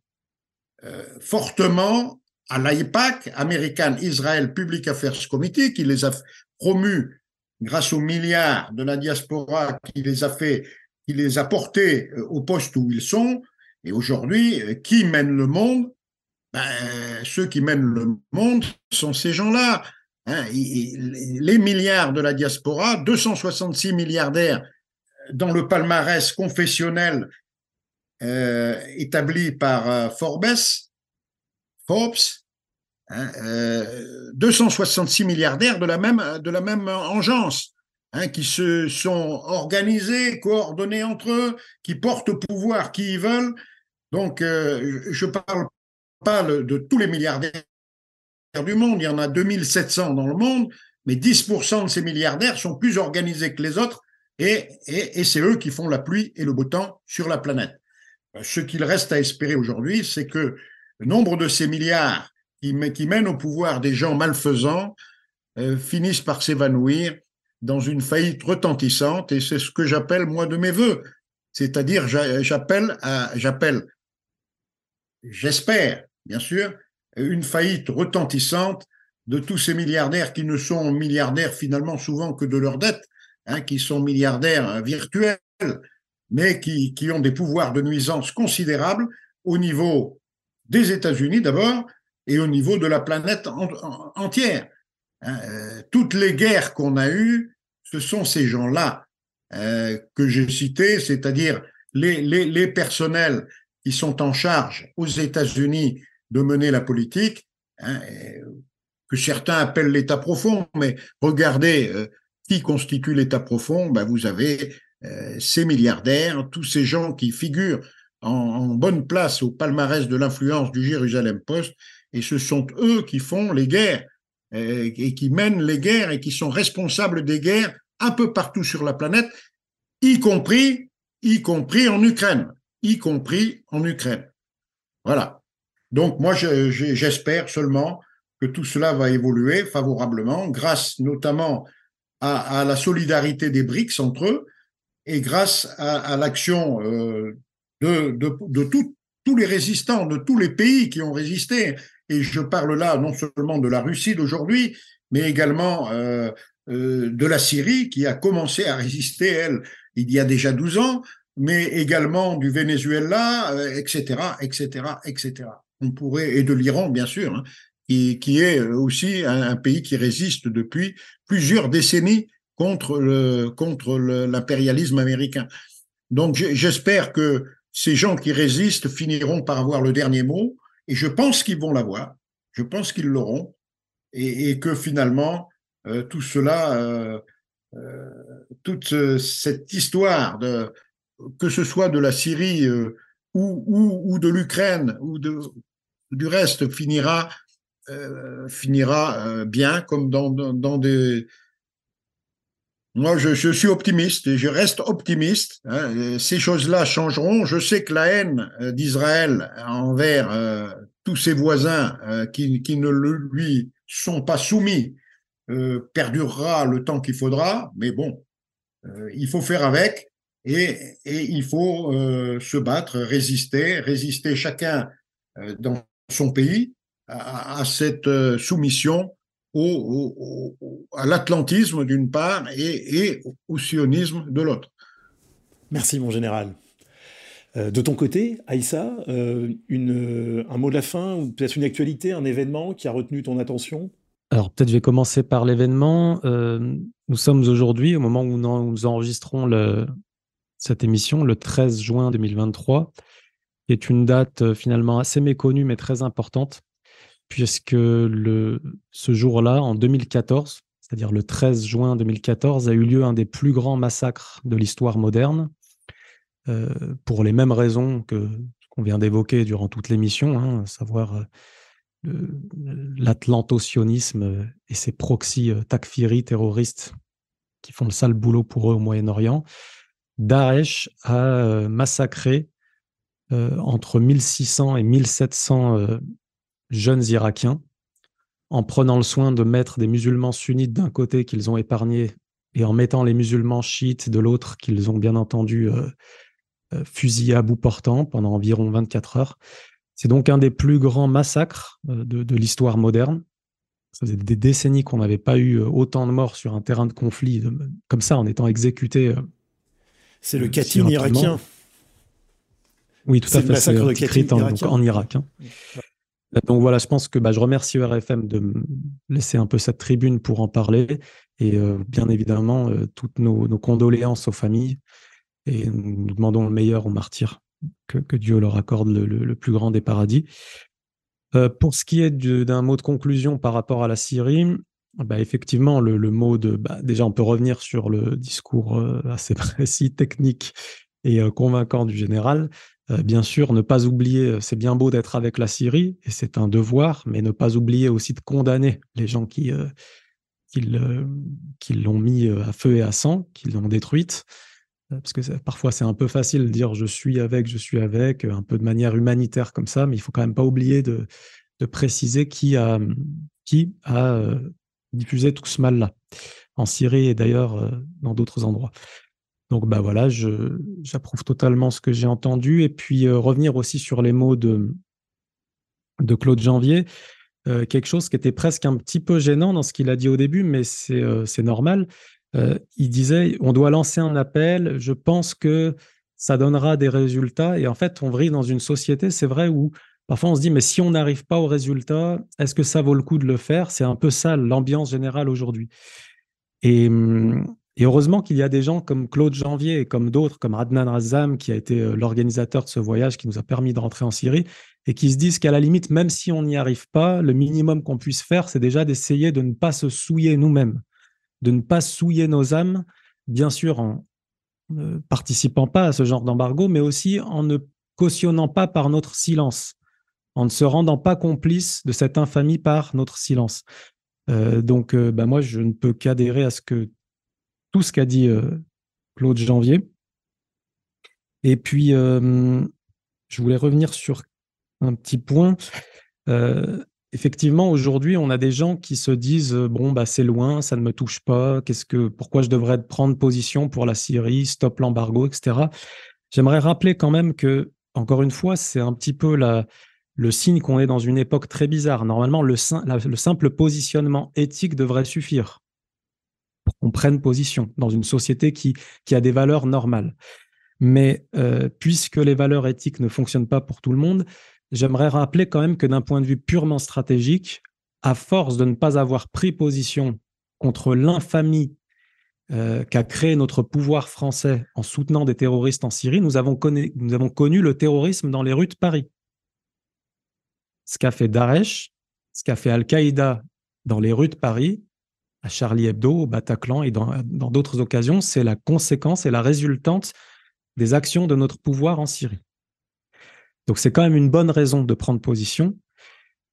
euh, fortement à l'AIPAC, American Israel Public Affairs Committee, qui les a promus grâce aux milliards de la diaspora, qui les a fait, qui les a portés euh, au poste où ils sont. Et aujourd'hui, qui mène le monde? Ben, Ceux qui mènent le monde sont ces gens-là. Hein, les milliards de la diaspora, 266 milliardaires dans le palmarès confessionnel euh, établi par euh, Forbes, Forbes, hein, euh, 266 milliardaires de la même, de la même engeance, hein, qui se sont organisés, coordonnés entre eux, qui portent au pouvoir qui ils veulent. Donc, je ne parle pas de tous les milliardaires du monde, il y en a 2700 dans le monde, mais 10% de ces milliardaires sont plus organisés que les autres et, c'est eux qui font la pluie et le beau temps sur la planète. Ce qu'il reste à espérer aujourd'hui, c'est que le nombre de ces milliards qui, mènent au pouvoir des gens malfaisants euh, finissent par s'évanouir dans une faillite retentissante, et c'est ce que j'appelle moi de mes voeux. C'est-à-dire, j'appelle, j'espère, bien sûr, une faillite retentissante de tous ces milliardaires qui ne sont milliardaires finalement souvent que de leurs dettes, hein, qui sont milliardaires virtuels, mais qui, qui ont des pouvoirs de nuisance considérables au niveau des États-Unis d'abord et au niveau de la planète entière. Hein, euh, toutes les guerres qu'on a eues, ce sont ces gens-là euh, que j'ai cités, c'est-à-dire les, personnels qui sont en charge aux États-Unis de mener la politique, hein, que certains appellent l'État profond, mais regardez euh, qui constitue l'État profond, ben vous avez euh, ces milliardaires, tous ces gens qui figurent en, bonne place au palmarès de l'influence du Jérusalem Post, et ce sont eux qui font les guerres euh, et qui mènent les guerres et qui sont responsables des guerres un peu partout sur la planète, y compris, y compris en Ukraine, y compris en Ukraine. Voilà. Donc moi, j'espère seulement que tout cela va évoluer favorablement, grâce notamment à, la solidarité des BRICS entre eux, et grâce à, l'action euh, de, de, tous les résistants, de tous les pays qui ont résisté, et je parle là non seulement de la Russie d'aujourd'hui, mais également euh, euh, de la Syrie qui a commencé à résister, elle, il y a déjà 12 ans, mais également du Venezuela, etc., etc., etc. On pourrait, et de l'Iran, bien sûr, hein, qui, est aussi un, pays qui résiste depuis plusieurs décennies contre le contre l'impérialisme américain. Donc j'espère que ces gens qui résistent finiront par avoir le dernier mot, et je pense qu'ils vont l'avoir, je pense qu'ils l'auront, et, que finalement euh, tout cela, euh, euh, toute cette histoire de que ce soit de la Syrie euh, ou, ou, ou, de l'Ukraine ou de du reste finira euh, finira bien comme dans, dans, des moi, je, je, suis optimiste et je reste optimiste. Hein. Ces choses-là changeront. Je sais que la haine euh, d'Israël envers euh, tous ses voisins euh, qui, qui, ne lui sont pas soumis euh, perdurera le temps qu'il faudra. Mais bon, euh, il faut faire avec et, et il faut se battre, résister, résister chacun dans son pays à, à cette soumission au, à l'atlantisme d'une part et, au sionisme de l'autre. Merci mon général. Euh, de ton côté, Aïssa, euh, une, un mot de la fin ou peut-être une actualité, un événement qui a retenu ton attention? Alors peut-être je vais commencer par l'événement. Euh, nous sommes aujourd'hui, au moment où nous, enregistrons le, cette émission, le 13 juin 2023, qui est une date euh, finalement assez méconnue mais très importante, puisque ce jour-là, en 2014, c'est-à-dire le 13 juin 2014, a eu lieu un des plus grands massacres de l'histoire moderne, euh, pour les mêmes raisons que qu'on vient d'évoquer durant toute l'émission, hein, à savoir euh, l'atlantocionisme et ses proxys euh, takfiri terroristes qui font le sale boulot pour eux au Moyen-Orient. Daesh a massacré entre 1600 et 1700 jeunes Irakiens en prenant le soin de mettre des musulmans sunnites d'un côté qu'ils ont épargnés et en mettant les musulmans chiites de l'autre qu'ils ont bien entendu fusillés à bout portant pendant environ 24 heures. C'est donc un des plus grands massacres euh, de, l'histoire moderne. Ça faisait des décennies qu'on n'avait pas eu euh, autant de morts sur un terrain de conflit comme ça, en étant exécuté. Euh, c'est le Katyn irakien. Oui, tout à fait. Le massacre de Katyn en, en, Irak. Hein. Donc voilà, je pense que bah, je remercie RFM de me laisser un peu cette tribune pour en parler. Et bien évidemment, toutes nos, condoléances aux familles. Et nous demandons le meilleur aux martyrs que, Dieu leur accorde le, plus grand des paradis. Euh, pour ce qui est d'un mot de conclusion par rapport à la Syrie, bah, effectivement, le, mot de. Bah, déjà, on peut revenir sur le discours euh, assez précis, technique et euh, convaincant du général. Bien sûr, ne pas oublier, c'est bien beau d'être avec la Syrie, et c'est un devoir, mais ne pas oublier aussi de condamner les gens qui, qui l'ont mis à feu et à sang, qui l'ont détruite. Euh, parce que parfois c'est un peu facile de dire je suis avec, je suis avec, un peu de manière humanitaire comme ça, mais il faut quand même pas oublier de, préciser qui a, qui a euh, diffusé tout ce mal-là, en Syrie et d'ailleurs euh, dans d'autres endroits. Donc bah voilà, j'approuve totalement ce que j'ai entendu, et puis revenir aussi sur les mots de, de Claude Janvier, quelque chose qui était presque un petit peu gênant dans ce qu'il a dit au début, mais c'est normal. Euh, il disait on doit lancer un appel, je pense que ça donnera des résultats. Et en fait, on vit dans une société, c'est vrai, où parfois on se dit mais si on n'arrive pas au résultat, est-ce que ça vaut le coup de le faire? C'est un peu ça l'ambiance générale aujourd'hui. Et, heureusement qu'il y a des gens comme Claude Janvier et comme d'autres, comme Adnan Razam, qui a été euh, l'organisateur de ce voyage, qui nous a permis de rentrer en Syrie, et qui se disent qu'à la limite, même si on n'y arrive pas, le minimum qu'on puisse faire, c'est déjà d'essayer de ne pas se souiller nous-mêmes de ne pas souiller nos âmes, bien sûr en ne participant pas à ce genre d'embargo, mais aussi en ne cautionnant pas par notre silence, en ne se rendant pas complice de cette infamie par notre silence. Euh, donc, euh, bah, moi, je ne peux qu'adhérer à ce que tout ce qu'a dit euh, Claude Janvier. Et puis, je voulais revenir sur un petit point effectivement, aujourd'hui, on a des gens qui se disent bon, bah, c'est loin, ça ne me touche pas. Qu'est-ce que, pourquoi je devrais prendre position pour la Syrie, stop l'embargo, etc. J'aimerais rappeler quand même que, encore une fois, c'est un petit peu la, le signe qu'on est dans une époque très bizarre. Normalement, le, le simple positionnement éthique devrait suffire qu'on prenne position dans une société qui, qui a des valeurs normales. Mais euh, puisque les valeurs éthiques ne fonctionnent pas pour tout le monde, j'aimerais rappeler quand même que d'un point de vue purement stratégique, à force de ne pas avoir pris position contre l'infamie euh, qu'a créé notre pouvoir français en soutenant des terroristes en Syrie, nous avons, connu, nous avons connu le terrorisme dans les rues de Paris. Ce qu'a fait Daesh, ce qu'a fait Al-Qaïda dans les rues de Paris, à Charlie Hebdo, au Bataclan et dans d'autres occasions, c'est la conséquence et la résultante des actions de notre pouvoir en Syrie. Donc c'est quand même une bonne raison de prendre position.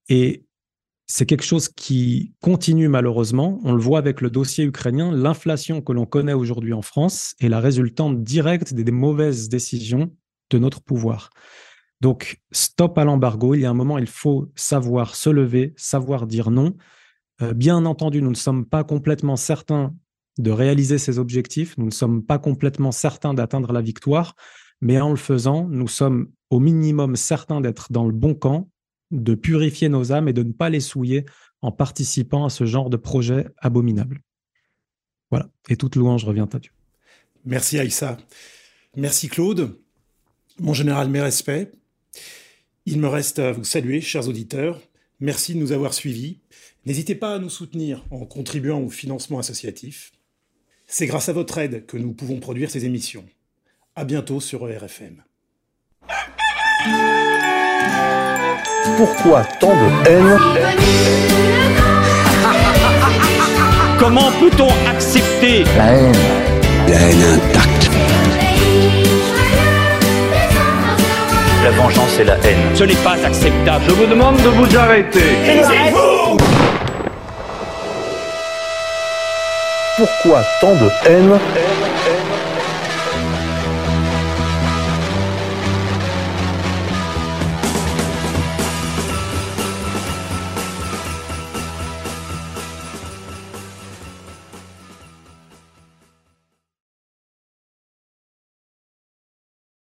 Et c'est quelque chose qui continue malheureusement. On le voit avec le dossier ukrainien. L'inflation que l'on connaît aujourd'hui en France est la résultante directe des, mauvaises décisions de notre pouvoir. Donc, stop à l'embargo. Il y a un moment, il faut savoir se lever, savoir dire non. Euh, bien entendu, nous ne sommes pas complètement certains de réaliser ces objectifs. Nous ne sommes pas complètement certains d'atteindre la victoire. Mais en le faisant, nous sommes au minimum certains d'être dans le bon camp, de purifier nos âmes et de ne pas les souiller en participant à ce genre de projet abominable. Voilà. Et toute louange revient à Dieu. Merci Aïssa. Merci Claude. Mon général, mes respects. Il me reste à vous saluer, chers auditeurs. Merci de nous avoir suivis. N'hésitez pas à nous soutenir en contribuant au financement associatif. C'est grâce à votre aide que nous pouvons produire ces émissions. À bientôt sur RFM. Pourquoi tant de haine Comment peut-on accepter La haine. La haine intacte. La vengeance et la haine. Ce n'est pas acceptable. Je vous demande de vous arrêter. Pourquoi tant de haine